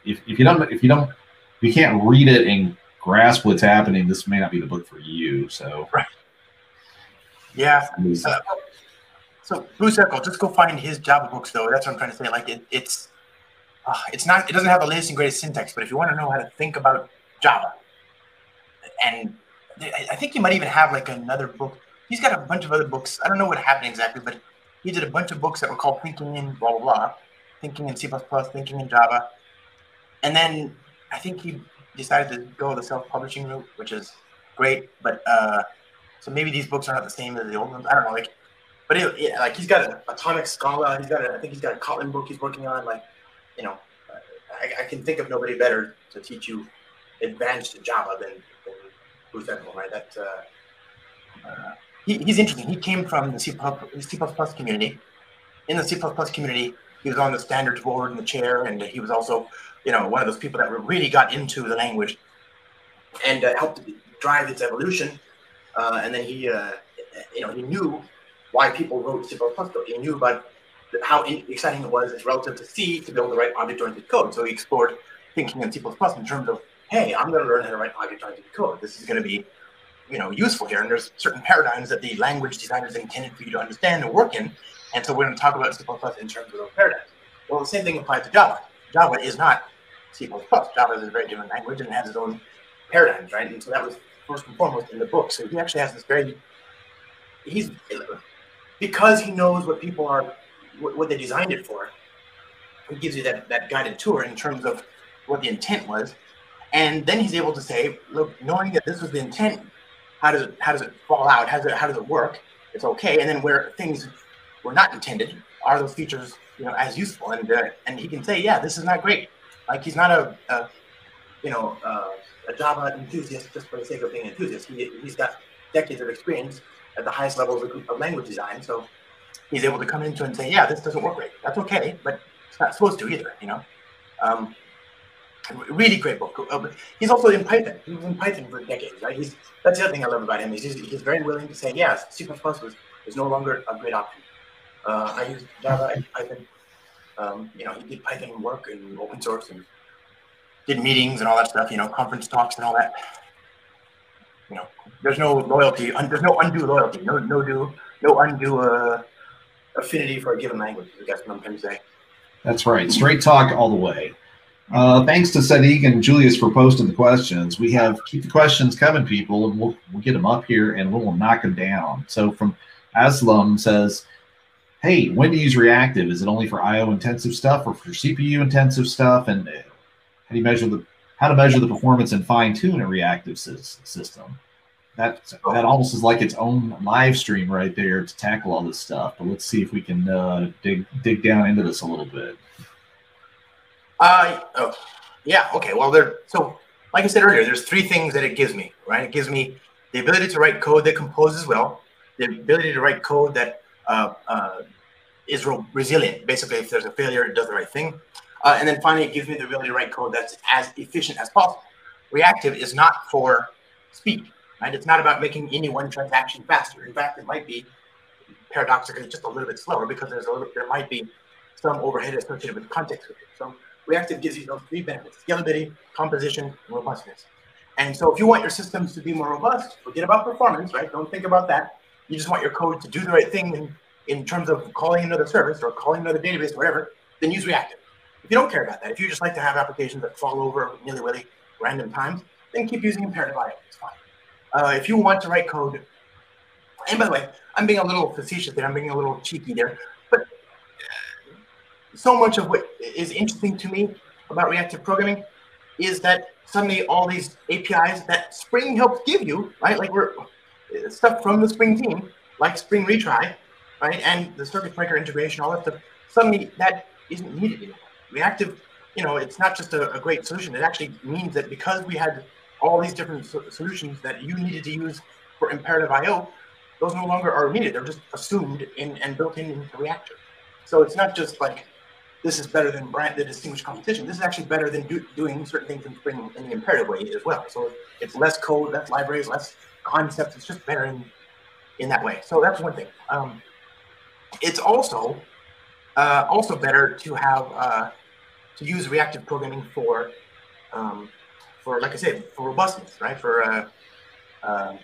if, if you don't if you don't if you can't read it and grasp what's happening, this may not be the book for you. So, right. Yeah. Uh, so Bruce Eckel, just go find his Java books though. That's what I'm trying to say. Like it, it's uh, it's not it doesn't have the latest and greatest syntax, but if you want to know how to think about Java, and I think he might even have like another book. He's got a bunch of other books. I don't know what happened exactly, but he did a bunch of books that were called Thinking in blah blah blah, Thinking in C++, Thinking in Java, and then I think he decided to go the self-publishing route, which is great. But uh, so maybe these books are not the same as the old ones. I don't know. Like but it, yeah, like he's got an atomic Scala. He's got a, I think he's got a Kotlin book he's working on. Like, you know, I, I can think of nobody better to teach you advanced Java than, than Bruce Eckel, right? That uh, uh, he, he's interesting. He came from the C++, C++ community. In the C++ community, he was on the standards board in the chair, and he was also, you know, one of those people that really got into the language and uh, helped drive its evolution. Uh, and then he, uh, you know, he knew why people wrote C++. He knew about how exciting it was relative to C to build the right object-oriented code. So he explored thinking in C++ in terms of, hey, I'm going to learn how to write object-oriented code. This is going to be, you know, useful here. And there's certain paradigms that the language designers intended for you to understand and work in. And so we're going to talk about C++ in terms of those paradigms. Well, the same thing applies to Java. Java is not C++. Java is a very different language and it has its own paradigms, right? And so that was first and foremost in the book. So he actually has this very, he's because he knows what people are, what, they designed it for. He gives you that, that guided tour in terms of what the intent was. And then he's able to say, look, knowing that this was the intent, how does it, how does it fall out? How does it, how does it work? It's okay. And then where things were not intended, are those features, you know, as useful? And, uh, and he can say, yeah, this is not great. Like he's not a, a you know, uh, a Java enthusiast just for the sake of being an enthusiast. He, he's got decades of experience at the highest levels of, of language design. So he's able to come into and say, yeah, this doesn't work great. That's okay, but it's not supposed to either, you know? Um, really great book. Uh, he's also in Python. He was in Python for decades, right? He's that's the other thing I love about him. He's he's very willing to say, yes, C++ was is no longer a great option. Uh, I use Java and Python. Um, you know, he did Python work and open source and did meetings and all that stuff. You know, conference talks and all that you know, there's no loyalty, un, there's no undue loyalty, no no do no undue uh, affinity for a given language. I guess what I'm trying to say. That's right, straight talk all the way. Uh, thanks to Sadiq and Julius for posting the questions. We have keep the questions coming, people, and we'll we'll get them up here and we'll knock them down. So from Aslam says, "Hey, when to use reactive? Is it only for I/O intensive stuff or for CPU intensive stuff? And how do you measure the how to measure the performance and fine tune a reactive system. That that almost is like its own live stream right there to tackle all this stuff. But let's see if we can uh, dig dig down into this a little bit. Uh, oh, yeah. Okay. Well, there. So, like I said earlier, there's three things that it gives me. Right. It gives me the ability to write code that composes well, the ability to write code that uh, uh, is re- resilient. Basically, if there's a failure, it does the right thing. Uh, and then finally, it gives me the ability to write code that's as efficient as possible. Reactive is not for speed, right? It's not about making any one transaction faster. In fact, it might be paradoxically just a little bit slower because there's a little, there might be some overhead associated with context switching. So reactive gives you those three benefits: scalability, composition, and robustness. And so if you want your systems to be more robust, forget about performance, right? Don't think about that. You just want your code to do the right thing in, in terms of calling another service or calling another database or whatever, then use reactive. If you don't care about that, if you just like to have applications that fall over nilly willy random times, then keep using imperative IO. It's fine. Uh, if you want to write code, and by the way, I'm being a little facetious there, I'm being a little cheeky there, but so much of what is interesting to me about reactive programming is that suddenly all these APIs that Spring helps give you, right? Like we're stuff from the Spring team, like Spring retry, right? And the circuit breaker integration, all that stuff, suddenly that isn't needed anymore reactive, you know, it's not just a, a, great solution. It actually means that because we had all these different so- solutions that you needed to use for imperative I/O, those no longer are needed. They're just assumed in and built in into reactor. So it's not just like this is better than brand the distinguished competition. This is actually better than do, doing certain things in Spring in the imperative way as well. So it's less code, less libraries, less concepts. It's just better in in that way. So that's one thing. Um, it's also uh, also better to have uh, to use reactive programming for um, for like I said for robustness, right? For uh, uh,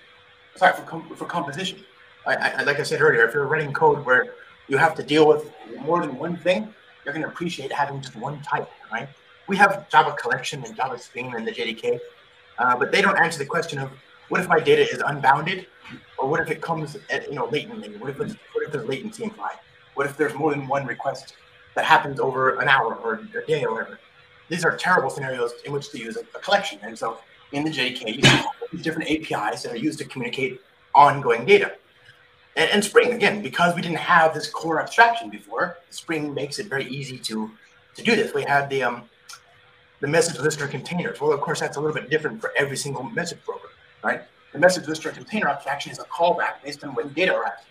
sorry for com- for composition. I, I, like I said earlier, if you're writing code where you have to deal with more than one thing, you're going to appreciate having just one type, right? We have Java collection and Java Stream and the JDK, uh, but they don't answer the question of what if my data is unbounded, or what if it comes at you know latently? What if it's, what if there's latency implied? What if there's more than one request that happens over an hour or a day or whatever? These are terrible scenarios in which to use a, a collection. And so in the JDK, you have these different APIs that are used to communicate ongoing data. And, and, Spring, again, because we didn't have this core abstraction before, Spring makes it very easy to, to do this. We had the um, the message listener containers. Well, of course, that's a little bit different for every single message broker, right? The message listener container abstraction is a callback based on when data arrives.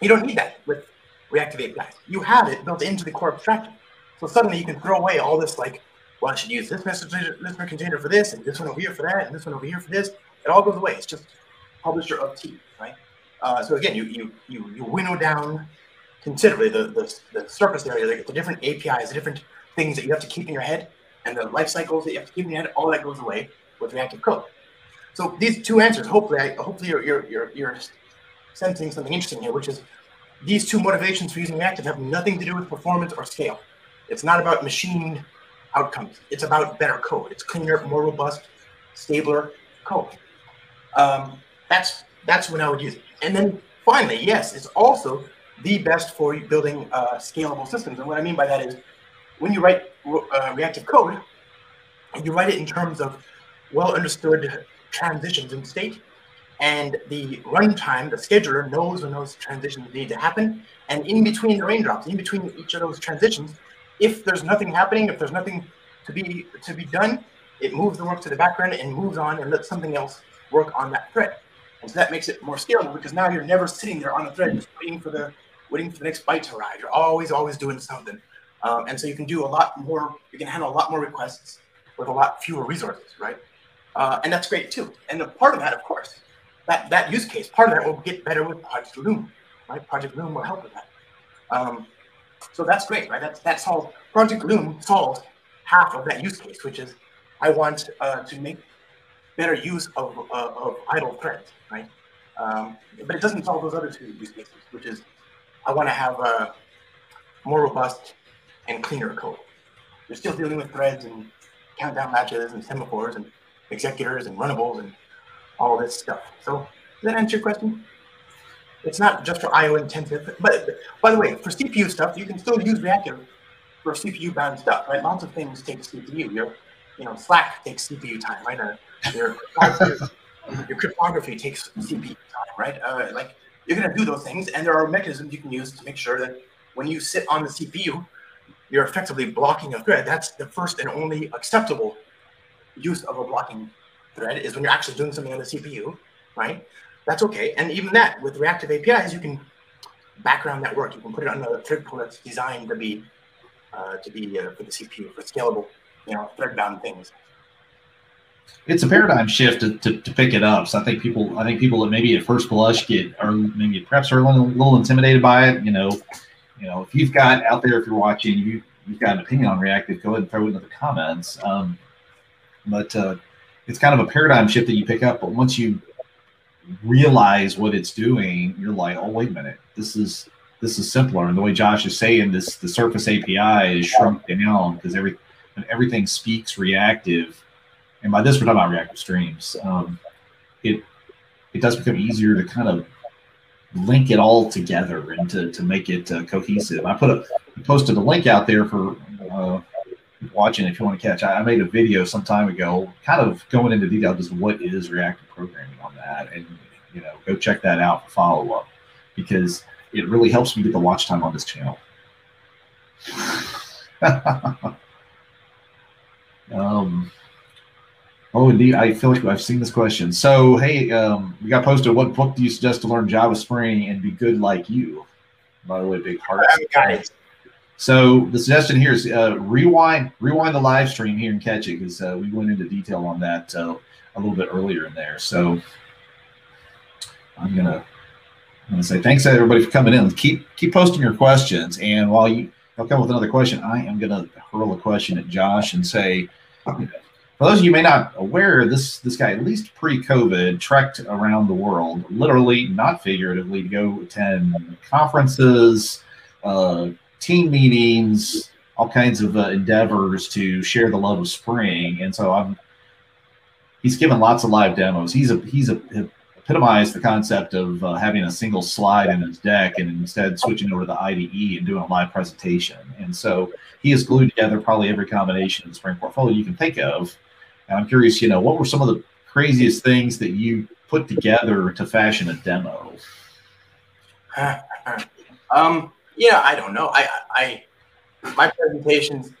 You don't need that with reactive APIs. You have it built into the core abstraction. So suddenly you can throw away all this like, well, I should use this message listener container for this, and this one over here for that, and this one over here for this. It all goes away. It's just publisher of T, right? Uh, so again, you you you you winnow down considerably the, the, the surface area, the, the different APIs, the different things that you have to keep in your head, and the life cycles that you have to keep in your head, all that goes away with reactive code. So these two answers, hopefully, I, hopefully you're, you're, you're, you're sensing something interesting here, which is these two motivations for using reactive have nothing to do with performance or scale. It's not about machine outcomes. It's about better code. It's cleaner, more robust, stabler code. Um, that's that's when I would use it. And then finally, yes, it's also the best for building uh, scalable systems. And what I mean by that is when you write uh, reactive code, you write it in terms of well understood transitions in state. And the runtime, the scheduler knows when those transitions need to happen. And in between the raindrops, in between each of those transitions, if there's nothing happening, if there's nothing to be to be done, it moves the work to the background and moves on and lets something else work on that thread. And so that makes it more scalable because now you're never sitting there on a thread just waiting for the waiting for the next byte to arrive. You're always, always doing something. Um, and so you can do a lot more, you can handle a lot more requests with a lot fewer resources, right? Uh, and that's great too. And part of that, of course, that, that use case, part of that will get better with Project Loom, right? Project Loom will help with that. Um, so that's great, right? That's, that's how Project Loom solves half of that use case, which is I want uh, to make better use of, uh, of idle threads, right? Um, but it doesn't solve those other two use cases, which is I want to have a more robust and cleaner code. You're still dealing with threads and countdown latches and semaphores and executors and runnables and all this stuff. So does that answer your question? It's not just for IO intensive, but by the way, for CPU stuff, you can still use reactive for CPU bound stuff, right? Lots of things take CPU. Your, you know, Slack takes CPU time, right? Your, [LAUGHS] your cryptography takes CPU time, right? Uh, like you're going to do those things, and there are mechanisms you can use to make sure that when you sit on the CPU, you're effectively blocking a thread. That's the first and only acceptable use of a blocking thread is when you're actually doing something on the CPU, right? That's okay. And even that, with reactive APIs, you can background that work. You can put it on a thread pool that's designed to be uh, to be uh, for the CPU for scalable, you know, thread-bound things. It's a paradigm shift to, to, to, pick it up. So I think people, I think people that maybe at first blush get, or maybe perhaps are a little, little intimidated by it. You know, you know, if you've got out there, if you're watching, you you've got an opinion on reactive, go ahead and throw it into the comments. Um, but uh, it's kind of a paradigm shift that you pick up. But once you realize what it's doing, you're like, oh wait a minute, this is this is simpler. And the way Josh is saying this, the Surface API is shrunk down because every everything speaks reactive. And by this, we're talking about reactive streams. Um, it it does become easier to kind of link it all together and to, to make it uh, cohesive. I put a posted a link out there for uh, watching if you want to catch. I, I, made a video some time ago, kind of going into detail just what is reactive programming on that, and you know, go check that out for follow up because it really helps me get the watch time on this channel. [LAUGHS] um, Oh, indeed. I feel like I've seen this question. So, hey, um, we got posted. What book do you suggest to learn Java Spring and be good like you? By the way, big heart. So the suggestion here is uh, rewind rewind the live stream here and catch it because uh, we went into detail on that uh, a little bit earlier in there. So I'm gonna I'm gonna say thanks to everybody for coming in. Keep keep posting your questions, and while you I'll come with another question, I am gonna hurl a question at Josh and say. For those of you may not aware, this this guy, at least pre-COVID, trekked around the world, literally, not figuratively, to go attend conferences, uh, team meetings, all kinds of uh, endeavors to share the love of spring. And so I'm he's given lots of live demos. He's a he's a, epitomized the concept of uh, having a single slide in his deck and instead switching over to the IDE and doing a live presentation. And so he has glued together probably every combination of the Spring portfolio you can think of and I'm curious, you know, what were some of the craziest things that you put together to fashion a demo? [LAUGHS] um, yeah, I don't know. I, I, my presentations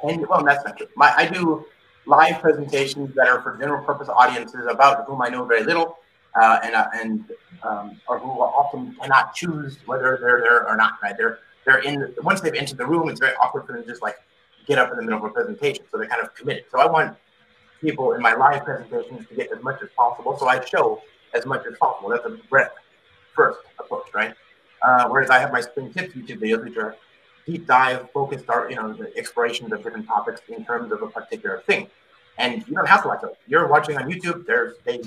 tend, well, that's not true. My, I do live presentations that are for general purpose audiences about whom I know very little, uh, and uh, and um, or who often cannot choose whether they're there or not. Right? They're they're in once they've entered the room, it's very awkward for them to just like get up in the middle of a presentation. So they're kind of committed. So I want people in my live presentations to get as much as possible. So I show as much as possible. That's a breadth first approach, right? Uh, whereas I have my Spring Tips YouTube videos, which are deep dive, focused, are you know, the explorations of different topics in terms of a particular thing. And you don't have to watch those. You're watching on YouTube. There's they,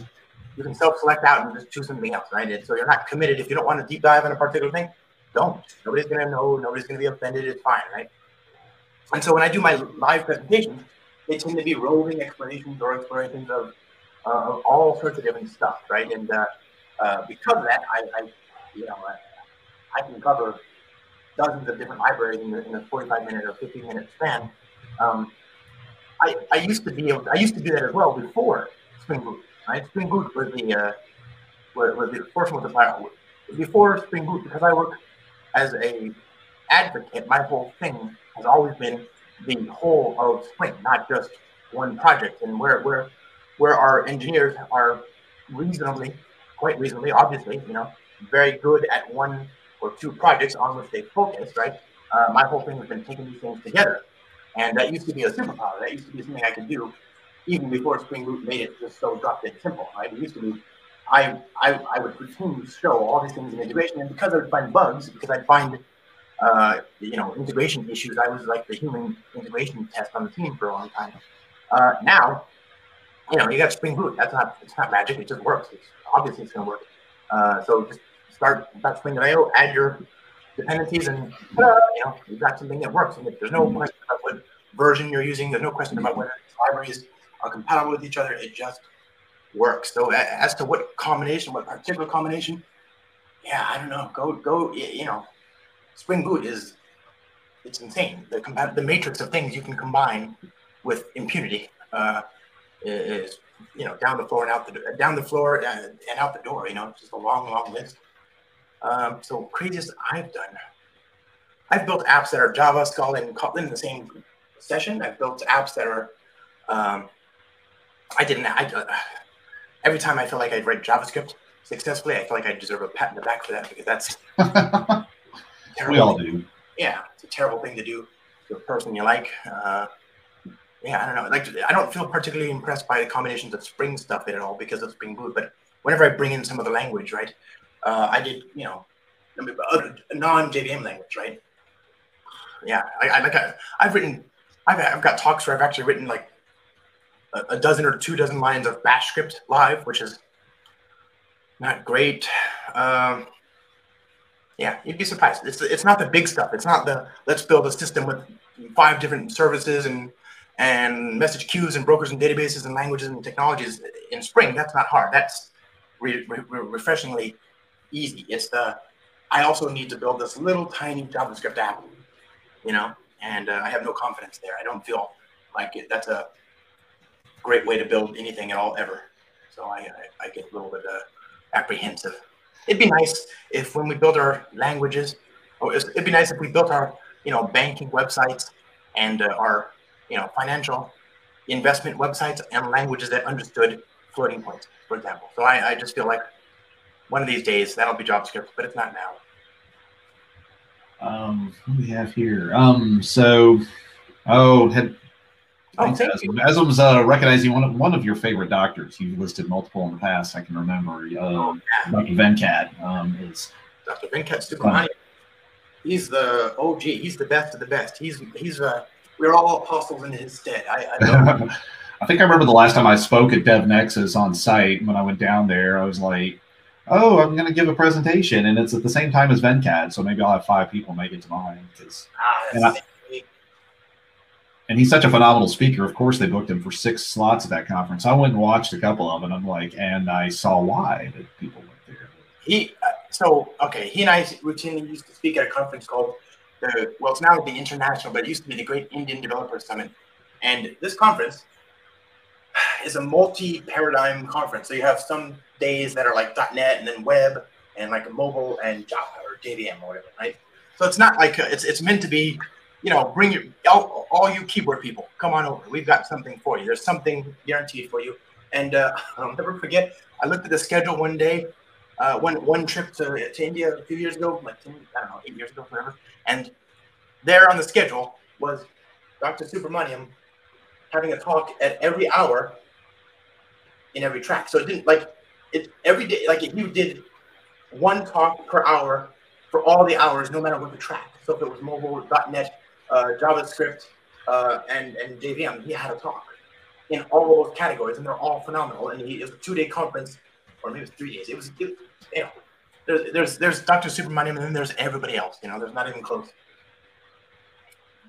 you can self-select out and just choose something else, right? And so you're not committed. If you don't want to deep dive on a particular thing, don't. Nobody's gonna know. Nobody's gonna be offended. It's fine, right? And so when I do my live presentations, they tend to be roving explanations or explorations of, uh, of all sorts of different stuff, right? And uh, uh, because of that, I, I you know, I, can cover dozens of different libraries in, in a 45 minute or 50 minute span. Um, I, I used to be able, to, I used to do that as well before Spring Boot, right? Spring Boot was the uh, was, was the the file before Spring Boot because I work as a advocate. My whole thing has always been the whole of Spring, not just one project. And where where where our engineers are reasonably, quite reasonably, obviously, you know, very good at one or two projects on which they focus, right? Uh, my whole thing has been taking these things together. And that used to be a superpower. That used to be something I could do even before Spring Boot made it just so drop dead simple, right? It used to be I, I, I would routinely show all these things in integration, and because I would find bugs, because I'd find uh, you know, integration issues. I was like the human integration test on the team for a long time. Uh, now, you know, you got Spring Boot. That's not it's not magic. It just works. It's obviously it's gonna work. Uh, so just start that Spring.io, add your dependencies, and you know you've got something that works. And there's no question about what version you're using. There's no question about whether libraries are compatible with each other. It just works. So as to what combination, what particular combination, yeah, I don't know. Go go. You know, Spring Boot is it's insane. The the matrix of things you can combine with impunity uh, is you know down the floor and out the down the floor and, and out the door. You know, it's just a long, long list. Um, so craziest I've done. I've built apps that are Java, Scala, and Kotlin in the same session. I've built apps that are. Um, I didn't. I, uh, every time I feel like I write JavaScript successfully, I feel like I deserve a pat in the back for that because that's [LAUGHS] we all do. Yeah, it's a terrible thing to do to a person you like. Uh, yeah, I don't know. Like, I don't feel particularly impressed by the combinations of Spring stuff in it all because of Spring Boot. But whenever I bring in some of the language, right, uh, I did, you know, a non-JVM language, right? Yeah, I, I like. I, have written, I've, I've got talks where I've actually written like a, a dozen or two dozen lines of Bash script live, which is not great. Um, yeah, you'd be surprised. It's it's not the big stuff. It's not the let's build a system with five different services and and message queues and brokers and databases and languages and technologies in Spring. That's not hard. That's re- re- refreshingly easy. It's the I also need to build this little tiny JavaScript app, you know, and uh, I have no confidence there. I don't feel like it, that's a great way to build anything at all ever. So I, I, I get a little bit uh, apprehensive it'd be nice if when we build our languages, or it'd be nice if we built our, you know, banking websites and uh, our, you know, financial investment websites and languages that understood floating points, for example. So I, I just feel like one of these days that'll be JavaScript, but it's not now. Um, what do we have here? Um, so, oh, had Oh, Thanks, thank Aslam. Aslam's uh, recognizing one of one of your favorite doctors. You've listed multiple in the past. I can remember. Um, Dr. Venkat um, is. Dr. Venkat Subramaniam. He's the OG. He's the best of the best. He's he's uh we're all apostles in his stead. I, I. [LAUGHS] I think I remember the last time I spoke at DevNexus on site when I went down there. I was like, "Oh, I'm going to give a presentation, and it's at the same time as Venkat, so maybe I'll have five people make it to mine." Ah, And I- and he's such a phenomenal speaker. Of course, they booked him for six slots at that conference. I went and watched a couple of them. I'm like, and I saw why that people went there. he uh, so okay. He and I routinely used to speak at a conference called the well, it's now the International, but it used to be the Great Indian Developer Summit. And this conference is a multi-paradigm conference. So you have some days that are like .NET and then web and like mobile and Java or JVM or whatever, right? So it's not like uh, it's it's meant to be, you know, bring your all, all you keyboard people, come on over. We've got something for you. There's something guaranteed for you. And uh, [LAUGHS] I'll never forget. I looked at the schedule one day, uh, one one trip to, to India a few years ago, like 10, I don't know, eight years ago, forever. And there on the schedule was Dr. Subramaniam having a talk at every hour in every track. So it didn't like it every day. Like if you did one talk per hour for all the hours, no matter what the track. So if it was mobile, .NET, uh, JavaScript, uh, and and JVM, he had a talk in all those categories, and they're all phenomenal. And he, it was a two-day conference, or maybe it was three days. It was, it, you know, there's there's there's Dr. Subramaniam, and then there's everybody else. You know, there's not even close.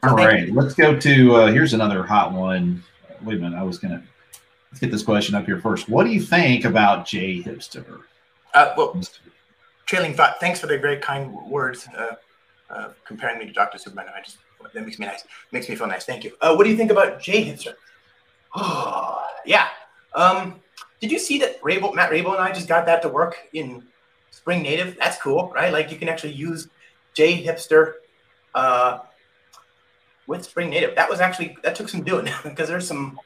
So All right, let's go to uh, here's another hot one. Wait a minute, I was gonna let's get this question up here first. What do you think about JHipster? Uh, well, trailing thought. Thanks for the very kind words, uh, uh, comparing me to Dr. Superman. I just that makes me nice. Makes me feel nice. Thank you. Uh, what do you think about JHipster? Oh, [SIGHS] yeah. Um, did you see that Raible, Matt Raible and I just got that to work in Spring Native? That's cool, right? Like you can actually use JHipster uh, with Spring Native. That was actually that took some doing [LAUGHS] because there's some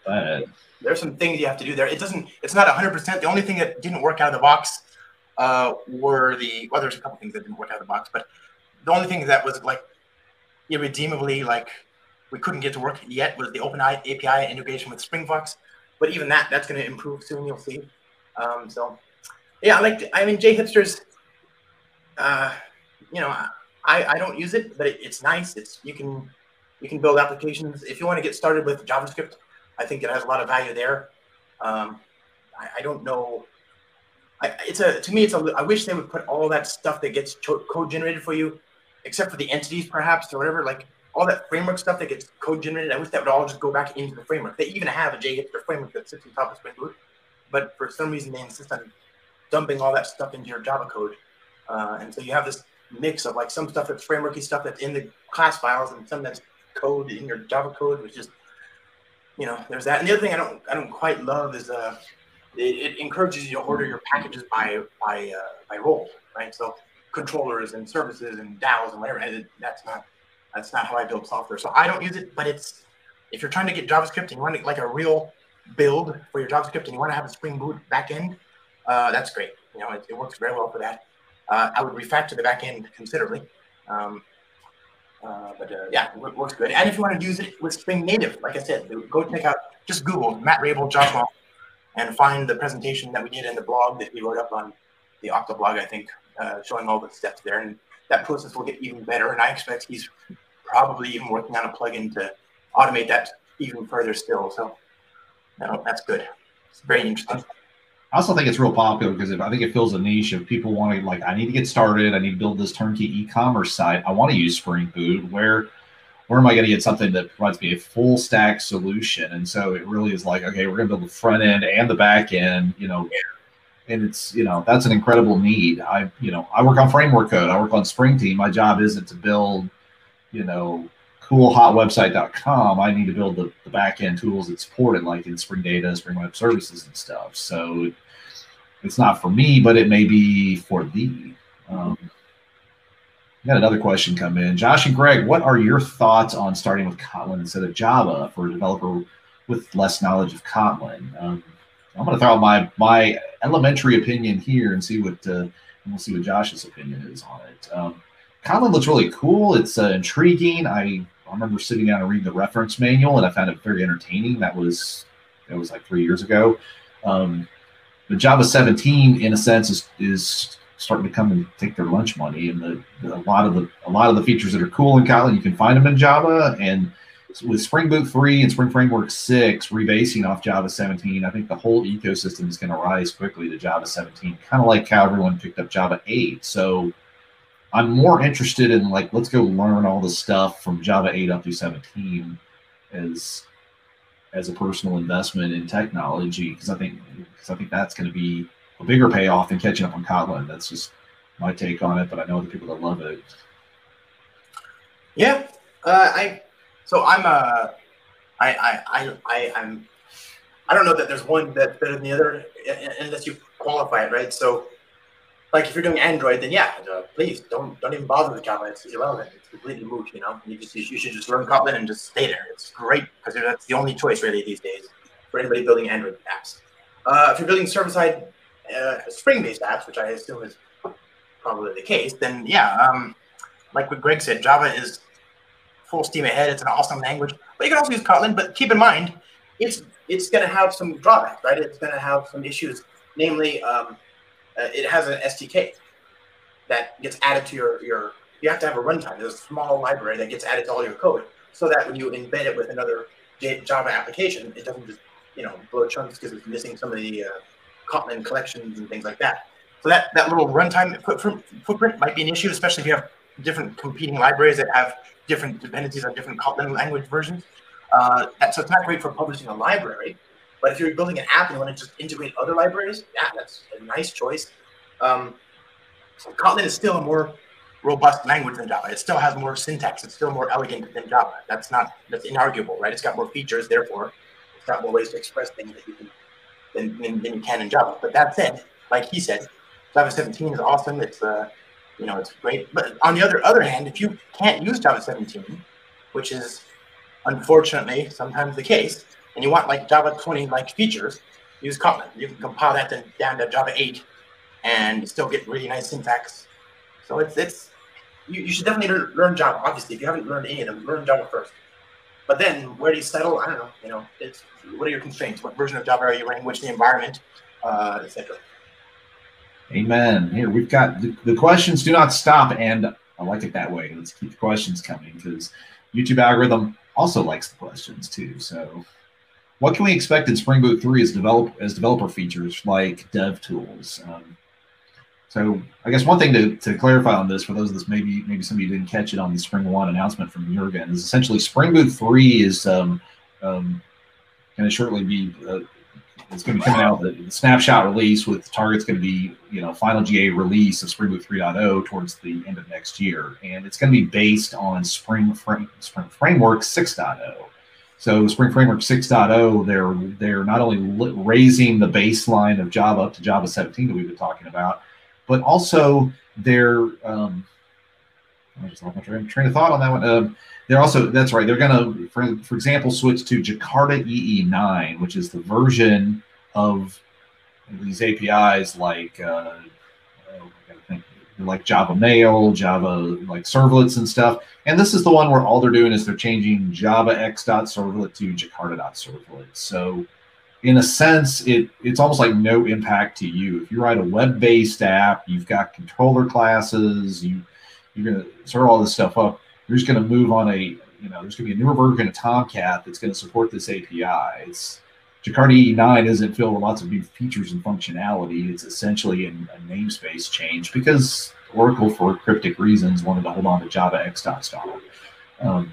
there's some things you have to do there. It doesn't. It's not 100. percent The only thing that didn't work out of the box uh, were the well. There's a couple things that didn't work out of the box, but the only thing that was like irredeemably like we couldn't get to work yet was the Open API integration with SpringFox. But even that, that's going to improve soon. You'll see. Um, so yeah, I like. I mean, JHipsters. Uh, you know, I I don't use it, but it, it's nice. It's you can you can build applications if you want to get started with JavaScript. I think it has a lot of value there. Um, I, I don't know. I, it's a to me. It's a. I wish they would put all that stuff that gets cho- code generated for you, except for the entities perhaps or whatever. Like all that framework stuff that gets code generated. I wish that would all just go back into the framework. They even have a JHipster framework that sits on top of Spring Boot, but for some reason they insist on dumping all that stuff into your Java code, uh, and so you have this mix of like some stuff that's frameworky stuff that's in the class files and some that's code in your Java code, which is you know, there's that. And the other thing I don't I don't quite love is uh, it, it encourages you to order your packages by by uh, by role, right? So controllers and services and DAOs and whatever. And that's not that's not how I build software. So I don't use it. But it's if you're trying to get JavaScript and you want like a real build for your JavaScript and you want to have a Spring Boot backend, uh, that's great. You know, it, it works very well for that. Uh, I would refactor the backend considerably. Um, uh, but uh, yeah, it works good. And if you want to use it with Spring Native, like I said, go check out, just Google Matt Raible Java and find the presentation that we did in the blog that we wrote up on the Okta blog, I think, uh, showing all the steps there. And that process will get even better. And I expect he's probably even working on a plugin to automate that even further still. So that's good. It's very interesting. I also think it's real popular because if, I think it fills a niche of people wanting like I need to get started. I need to build this turnkey e-commerce site. I want to use Spring Boot. Where where am I going to get something that provides me a full stack solution? And so it really is like, okay, we're going to build the front end and the back end, you know, and it's, you know, that's an incredible need. I, you know, I work on framework code. I work on Spring Team. My job isn't to build, you know, cool hotwebsite.com. I need to build the, the back end tools that support it, like in Spring Data, Spring Web Services and stuff. So it's not for me, but it may be for thee. Um, got another question come in. Josh and Greg, what are your thoughts on starting with Kotlin instead of Java for a developer with with less knowledge of Kotlin. Um, I'm going to throw out my my elementary opinion here and see what uh, we'll see what Josh's opinion is on it. Um, Kotlin looks really cool. It's uh, intriguing. I, I remember sitting down and reading the reference manual, and I found it very entertaining. That was that was like three years ago. Um, but Java 17, in a sense, is is starting to come and take their lunch money, and the, the, a lot of the a lot of the features that are cool in Kotlin, you can find them in Java, and with Spring Boot 3 and Spring Framework 6 rebasing off Java 17, I think the whole ecosystem is going to rise quickly to Java 17, kind of like how everyone picked up Java 8. So I'm more interested in like, let's go learn all the stuff from Java 8 up to 17 as as a personal investment in technology because I think because I think that's going to be a bigger payoff than catching up on Kotlin. That's just my take on it, but I know other people that love it. Yeah, uh, I so I'm a I I I I I'm I don't know that there's one that's better than the other unless you qualify it right. So like if you're doing Android, then yeah, uh, please don't don't even bother with Java. It's irrelevant. It's completely moot. You know, you just you should just learn Kotlin and just stay there. It's great because that's the only choice really these days for anybody building Android apps. Uh, if you're building server-side uh, Spring-based apps, which I assume is probably the case, then yeah, um, like what Greg said, Java is full steam ahead. It's an awesome language, but you can also use Kotlin. But keep in mind, it's it's going to have some drawbacks, right? It's going to have some issues, namely. Um, uh, it has an SDK that gets added to your, your you have to have a runtime. There's a small library that gets added to all your code so that when you embed it with another Java application, it doesn't just you know blow chunks because it's missing some of the uh, Kotlin collections and things like that. So that, that little runtime footprint, might be an issue, especially if you have different competing libraries that have different dependencies on different Kotlin language versions. Uh, so it's not great for publishing a library, but if you're building an app and you want to just integrate other libraries, yeah, that's a nice choice. Um, Kotlin is still a more robust language than Java. It still has more syntax. It's still more elegant than Java. That's not that's inarguable, right? It's got more features, therefore, it's got more ways to express things that you can than, than, than you can in Java. But that said, like he said, Java 17 is awesome. It's uh, you know, it's great. But on the other other hand, if you can't use Java 17, which is unfortunately sometimes the case, and you want like Java 20 like features, use Kotlin. You can compile that to, down to Java 8 and still get really nice syntax. So it's it's you, you should definitely learn Java. Obviously, if you haven't learned any of them, learn Java first. But then where do you settle? I don't know. You know, it's what are your constraints? What version of Java are you running? Which the environment, uh, etc. Amen. Here we've got the, the questions do not stop, and I like it that way. Let's keep the questions coming because YouTube algorithm also likes the questions too. So what can we expect in Spring Boot 3 as develop as developer features like dev tools? Um, so I guess one thing to, to clarify on this for those of us maybe maybe some of you didn't catch it on the SpringOne announcement from Jurgen is essentially Spring Boot 3 is um, um, going to shortly be uh, it's going to be coming out the, the snapshot release with targets going to be you know final GA release of Spring Boot 3.0 towards the end of next year, and it's going to be based on Spring Frame, Spring Framework 6.0. So Spring Framework 6.0, they're they're not only raising the baseline of Java up to Java 17 that we've been talking about, but also they're um, I just lost my train, train of thought on that one. Um, they're also that's right. They're going to, for, for example, switch to Jakarta EE9, which is the version of these APIs like uh, like Java Mail, Java like servlets and stuff. And this is the one where all they're doing is they're changing Java X dot X.servlet to Jakarta dot Jakarta.servlet. So in a sense, it it's almost like no impact to you. If you write a web-based app, you've got controller classes, you you're gonna serve all this stuff up. You're just gonna move on a you know, there's gonna be a newer version of Tomcat that's gonna support this API. It's Jakarta E9 isn't filled with lots of new features and functionality. It's essentially a, a namespace change because Oracle, for cryptic reasons, wanted to hold on to Java X star. Um,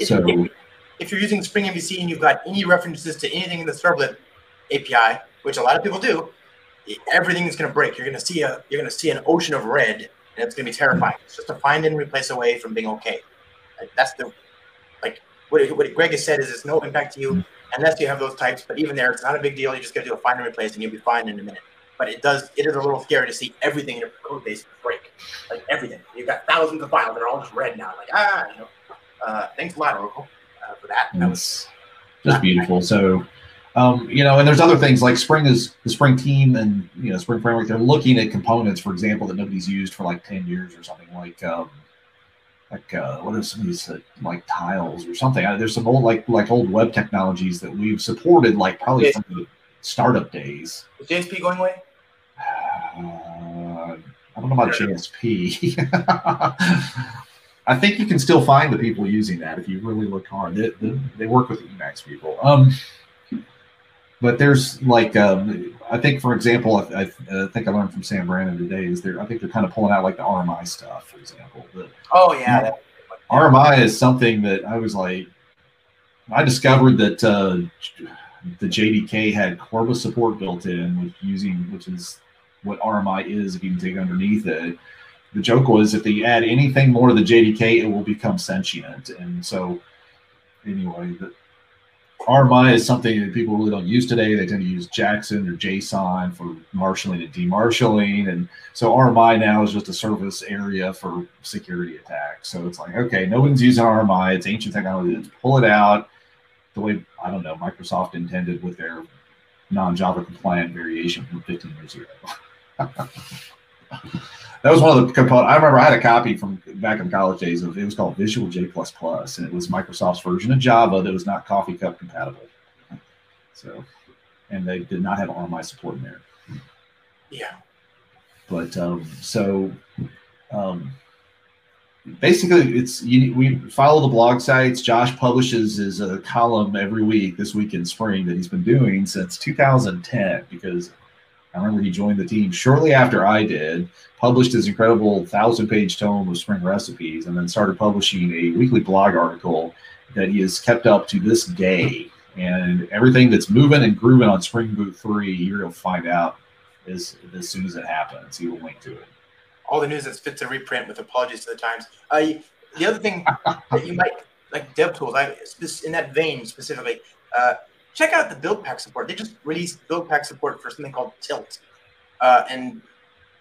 so, if, if you're using Spring MVC and you've got any references to anything in the servlet API, which a lot of people do, everything is going to break. You're going to see a you're going to see an ocean of red, and it's going to be terrifying. It's just a find and replace away from being okay. Like, that's the like what, what Greg has said is it's no impact to you unless you have those types. But even there, it's not a big deal. You just got to do a find and replace, and you'll be fine in a minute. But it does. It is a little scary to see everything in your code base break, like everything. You've got thousands of files that are all just red now. Like ah, you know. Uh, thanks a lot, Oracle, uh, for that. That was just beautiful. So, um, you know, and there's other things like Spring is the Spring team and you know Spring framework. They're looking at components, for example, that nobody's used for like ten years or something like. Um, like uh, what are some of these uh, like tiles or something? Uh, there's some old like like old web technologies that we've supported like probably from the startup days. Is JSP going away? Uh, I don't know about JSP. [LAUGHS] I think you can still find the people using that if you really look hard. They, they, they work with Emacs people. Um, but there's like, um, I think, for example, I, I, think I learned from Sam Brannen today is there. I think they're kind of pulling out like the RMI stuff, for example. The Oh yeah. that- RMI is something that I was like, I discovered that uh, the JDK had Corba support built in, with using which is what RMI is if you can dig underneath it. The joke was if they add anything more to the JDK, it will become sentient. And so, anyway, the RMI is something that people really don't use today. They tend to use Jackson or JSON for marshaling and demarshaling. And so RMI now is just a service area for security attacks. So it's like, okay, no one's using RMI. It's ancient technology. Let's pull it out the way, I don't know, Microsoft intended with their non-Java compliant variation from 15 years ago. [LAUGHS] that was one of the components. I remember I had a copy from back in college days of it was called Visual J++, and it was Microsoft's version of Java that was not coffee cup compatible. So, and they did not have RMI support in there. Yeah. But um, so um, basically, it's you, we follow the blog sites. Josh publishes his uh, column every week. This week in spring that he's been doing since 2010 because I remember he joined the team shortly after I did. Published his incredible thousand-page tome of spring recipes, and then started publishing a weekly blog article that he has kept up to this day. And everything that's moving and grooving on Spring Boot 3, you're going to find out as, as soon as it happens. He will link to it. all the news that's fit to reprint with apologies to the times. Uh, the other thing [LAUGHS] that you might like dev tools, I in that vein specifically, uh, check out the build pack support. They just released build pack support for something called Tilt, uh, and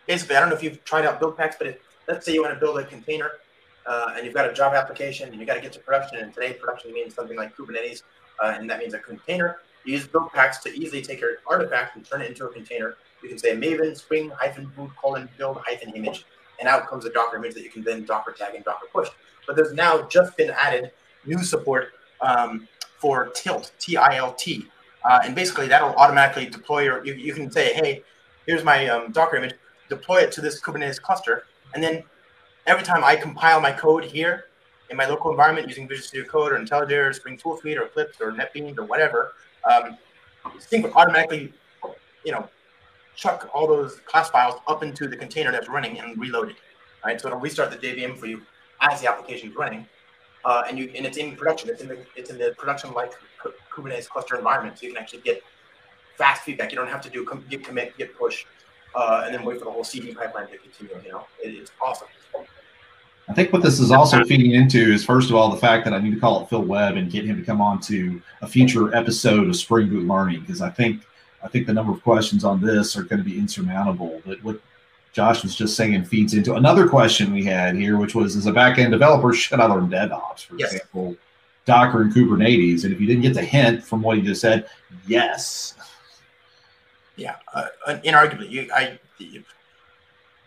basically, I don't know if you've tried out build packs, but it, let's say you want to build a container uh, and you've got a Java application and you got to get to production, and today production means something like Kubernetes, uh, and that means a container. You use build packs to easily take your artifact and turn it into a container. You can say maven spring hyphen boot colon build hyphen image, and out comes a Docker image that you can then Docker tag and Docker push. But there's now just been added new support um, for Tilt, T-I-L-T, uh, and basically that'll automatically deploy your. You, you can say, hey, here's my um, Docker image, deploy it to this Kubernetes cluster, and then every time I compile my code here in my local environment using Visual Studio Code or IntelliJ or Spring Tool Suite or Eclipse or NetBeans or whatever, um, Sync automatically, you know, chuck all those class files up into the container that's running and reload it. Right, so it'll restart the JVM for you as the application is running, uh, and you and it's in production. It's in the it's in the production like Kubernetes cluster environment, so you can actually get fast feedback. You don't have to do com- git commit, git push, uh, and then wait for the whole CD pipeline to continue. You know, it, it's awesome. I think what this is also feeding into is first of all the fact that I need to call it Phil Webb and get him to come on to a future episode of Spring Boot Learning because I think I think the number of questions on this are going to be insurmountable. But what Josh was just saying feeds into another question we had here, which was as a backend developer, should I learn DevOps, for Yes. example, Docker and Kubernetes? And if you didn't get the hint from what he just said, yes. Yeah, uh, inarguably, you I you,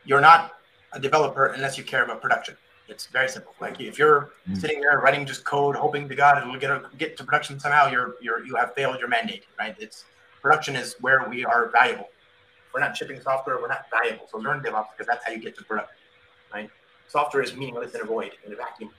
you're not a developer unless you care about production. It's very simple. Like if you're Mm. sitting there writing just code, hoping to God it'll get a, get to production somehow, you're you're you have failed your mandate. Right? It's production is where we are valuable. We're not shipping software, we're not valuable. So learn DevOps because that's how you get to production. Right? Software is meaningless in a void in a vacuum.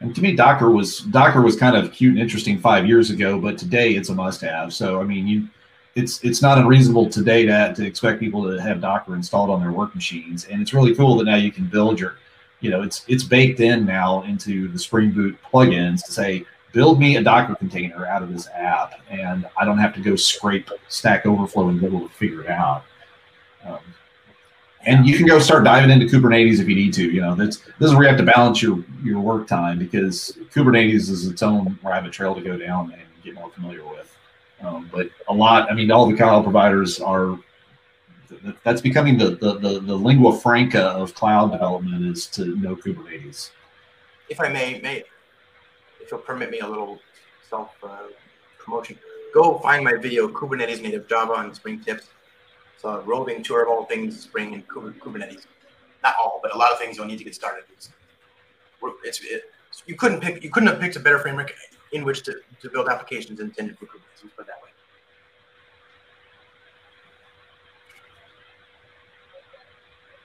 And to me, Docker was Docker was kind of cute and interesting five years ago, but today it's a must-have. So I mean, you, it's it's not unreasonable today to to expect people to have Docker installed on their work machines, and it's really cool that now you can build your, you know, it's it's baked in now into the Spring Boot plugins to say build me a Docker container out of this app, and I don't have to go scrape Stack Overflow and able to figure it out. Um, and you can go start diving into Kubernetes if you need to. You know, that's this is where you have to balance your your work time because Kubernetes is its own rabbit trail to go down and get more familiar with. Um, but a lot, I mean, all the cloud providers are. That's becoming the, the the the lingua franca of cloud development is to know Kubernetes. If I may, may if you'll permit me a little self uh, promotion. Go find my video, Kubernetes native Java on Spring tips. So roving tour of all things Spring and Kubernetes. Not all, but a lot of things you'll need to get started. It's, it's it, you couldn't pick you couldn't have picked a better framework in which to, to build applications intended for Kubernetes. Let's put that way.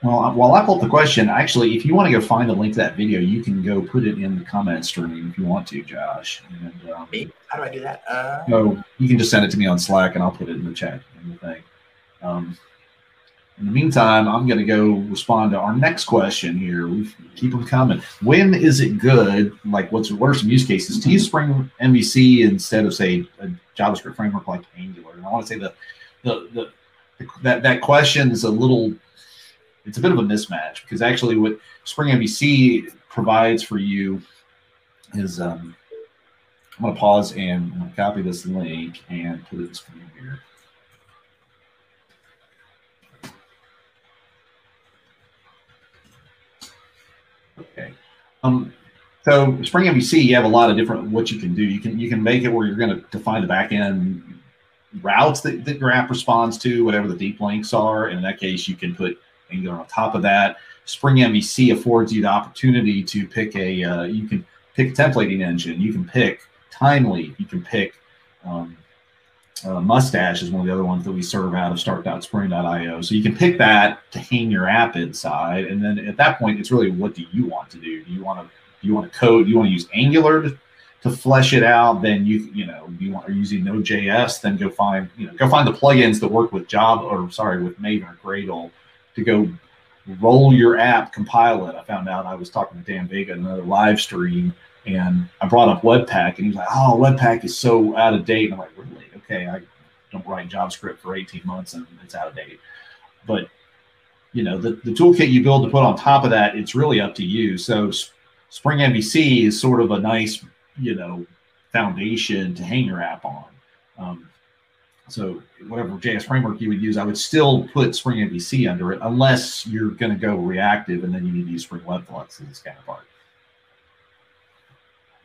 Well, while I pull up the question, actually, if you want to go find the link to that video, you can go put it in the comment stream if you want to, Josh. And, um, How do I do that? Uh... So you can just send it to me on Slack, and I'll put it in the chat in the thing. Um, in the meantime, I'm going to go respond to our next question here. We keep them coming. When is it good? Like, what's what are some use cases to use Spring MVC instead of say a JavaScript framework like Angular? And I want to say the the, the, the that that question is a little it's a bit of a mismatch because actually what Spring MVC provides for you is um, I'm going to pause and I'm going to copy this link and put it in screen here. Okay. Um, so Spring MVC, you have a lot of different what you can do. You can you can make it where you're going to define the backend routes that, that your app responds to, whatever the deep links are. And in that case, you can put Angular on top of that. Spring MVC affords you the opportunity to pick a, uh, you can pick a templating engine, you can pick Thymeleaf, you can pick um, uh, Mustache is one of the other ones that we serve out of start.spring.io. So you can pick that to hang your app inside. And then at that point, it's really what do you want to do? Do you want to do you want to code? Do you want to use Angular to, to flesh it out? Then you you know you want are using Node.js, then go find you know go find the plugins that work with Java or sorry with Maven or Gradle to go roll your app, compile it. I found out I was talking to Dan Vega in another live stream, and I brought up Webpack, and he's like, "Oh, Webpack is so out of date." And I'm like, "Really? Okay, I don't write JavaScript for 18 months, and it's out of date." But you know, the, the toolkit you build to put on top of that, it's really up to you. So Spring MVC is sort of a nice, you know, foundation to hang your app on. Um, so whatever JS framework you would use, I would still put Spring MVC under it, unless you're going to go reactive and then you need to use Spring WebFlux this kind of part.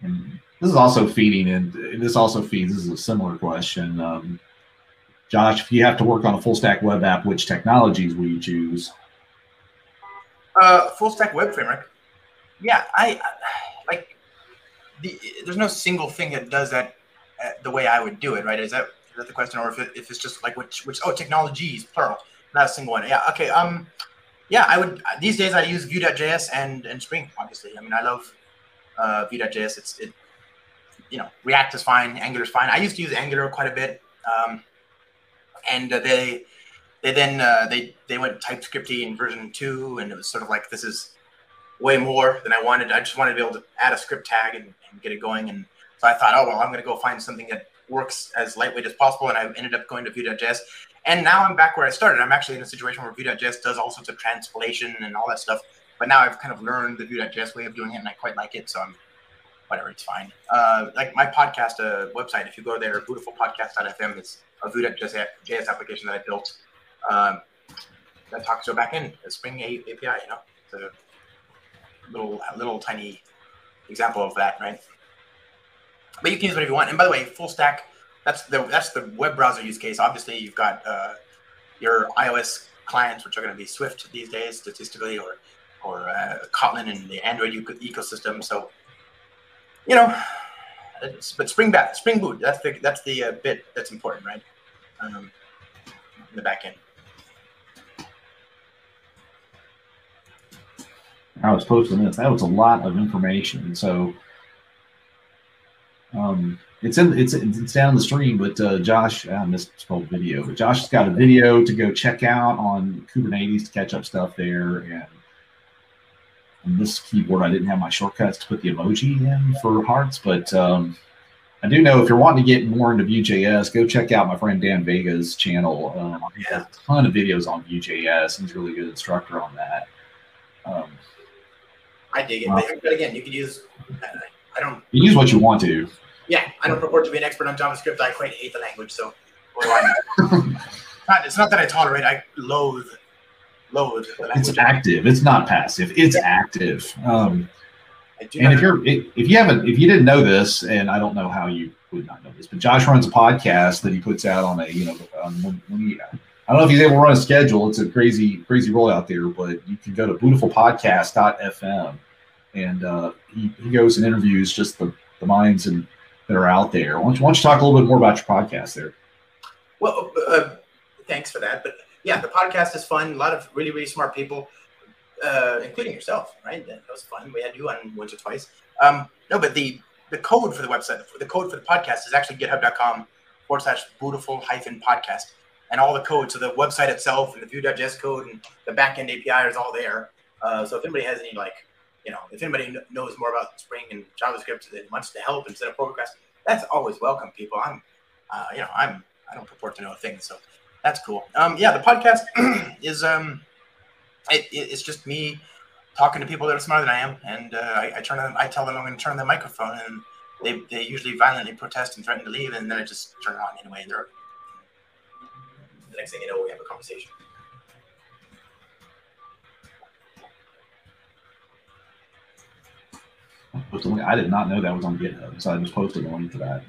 And this is also feeding, and this also feeds. This is a similar question, um, Josh. If you have to work on a full stack web app, which technologies will you choose? Uh, full stack web framework. Yeah, I, I like. The, there's no single thing that does that uh, the way I would do it. Right? Is that is that the question, or if, it, if it's just like which which oh technologies plural, not a single one. Yeah. Okay. Um. Yeah, I would. These days I use Vue.js and and Spring. Obviously, I mean I love uh, Vue.js. It's it. You know, React is fine. Angular is fine. I used to use Angular quite a bit. Um, and uh, they they then uh, they they went TypeScripty in version two, and it was sort of like this is way more than I wanted. I just wanted to be able to add a script tag and, and get it going. And so I thought, oh well, I'm going to go find something that works as lightweight as possible. And I ended up going to Vue.js. And now I'm back where I started. I'm actually in a situation where Vue.js does all sorts of transpilation and all that stuff. But now I've kind of learned the Vue.js way of doing it, and I quite like it. So I'm whatever, it's fine. Uh, like my podcast uh, website, if you go there, bootifulpodcast.fm is a Vue.js application that I built um, that talks to a backend, a Spring API. You know, it's a little little tiny example of that, right? but you can use whatever you want. And by the way, full stack, that's the that's the web browser use case. Obviously, you've got uh, your iOS clients, which are going to be Swift these days, statistically, or or uh, Kotlin and the Android ecosystem. So, you know, but Spring back, Spring Boot, that's the that's the uh, bit that's important, right? Um, in the back end. I was posting this. That was a lot of information. So um, it's in it's it's down the stream, but uh, Josh, I misspelled video, but Josh has got a video to go check out on Kubernetes to catch up stuff there. And this keyboard, I didn't have my shortcuts to put the emoji in for hearts, but um, I do know if you're wanting to get more into Vue.js, go check out my friend Dan Vega's channel. Um, he has a ton of videos on Vue.js. He's a really good instructor on that. Um, I dig it, uh, but again, you can use. I don't. You use what you want to. Yeah, I don't purport to be an expert on JavaScript. I quite hate the language, so not, [LAUGHS] it's not that I tolerate. I loathe, It's active. It's not passive. It's yeah. active. Um, And if you're if you haven't if you didn't know this, and I don't know how you would not know this, but Josh runs a podcast that he puts out on a you know um, when, when he, I don't know if he's able to run a schedule. It's a crazy crazy rollout there, but you can go to bootifulpodcast.fm and uh, he, he goes and interviews just the, the minds and that are out there. Why don't, you, why don't you talk a little bit more about your podcast there? Well, uh, thanks for that. But yeah, the podcast is fun. A lot of really, really smart people, uh, including yourself, right? That was fun. We had you on once or twice. Um, no, but the the code for the website, the code for the podcast is actually github.com forward slash bootiful hyphen podcast. And all the code, so the website itself and the Vue.js code and the backend API is all there. Uh, so if anybody has any, like, you know, if anybody kn- knows more about Spring and JavaScript that wants to help instead of pull requests, that's always welcome, people. I'm, uh, you know, I'm, I don't purport to know a thing, so that's cool. Um, yeah, the podcast [CLEARS THROAT] is um, it, it- it's just me talking to people that are smarter than I am, and uh, I, I turn them, I tell them I'm going to turn the microphone, and they, they usually violently protest and threaten to leave, and then I just turn it on anyway. And they're the next thing you know, we have a conversation. I did not know that was on GitHub, so I just posted a link to that.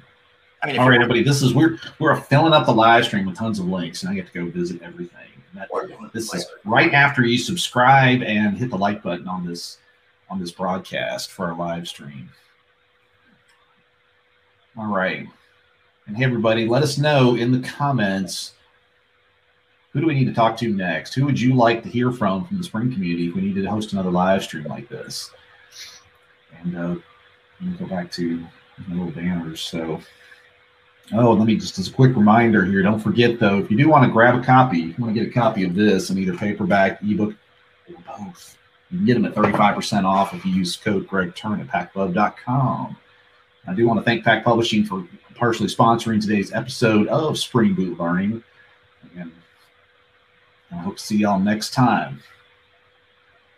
I mean, if All you right, want- everybody, this is we're we're filling up the live stream with tons of links, and I get to go visit everything. And that, this is right after you subscribe and hit the like button on this on this broadcast for our live stream. All right, and hey, everybody, let us know in the comments who do we need to talk to next. Who would you like to hear from from the Spring community if we need to host another live stream like this? And uh, let me go back to the little banners. So. Oh, let me just as a quick reminder here. Don't forget though, if you do want to grab a copy, you want to get a copy of this in either paperback, ebook, or both, you can get them at 35% off if you use code Greg Turn at packtpub.com. I do want to thank Packt Publishing for partially sponsoring today's episode of Spring Boot Learning. And I hope to see y'all next time.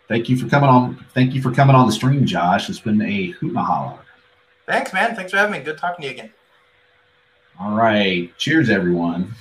Thank you for coming on. Thank you for coming on the stream, Josh. It's been a hoot and a holler. Thanks, man. Thanks for having me. Good talking to you again. All right. Cheers, everyone.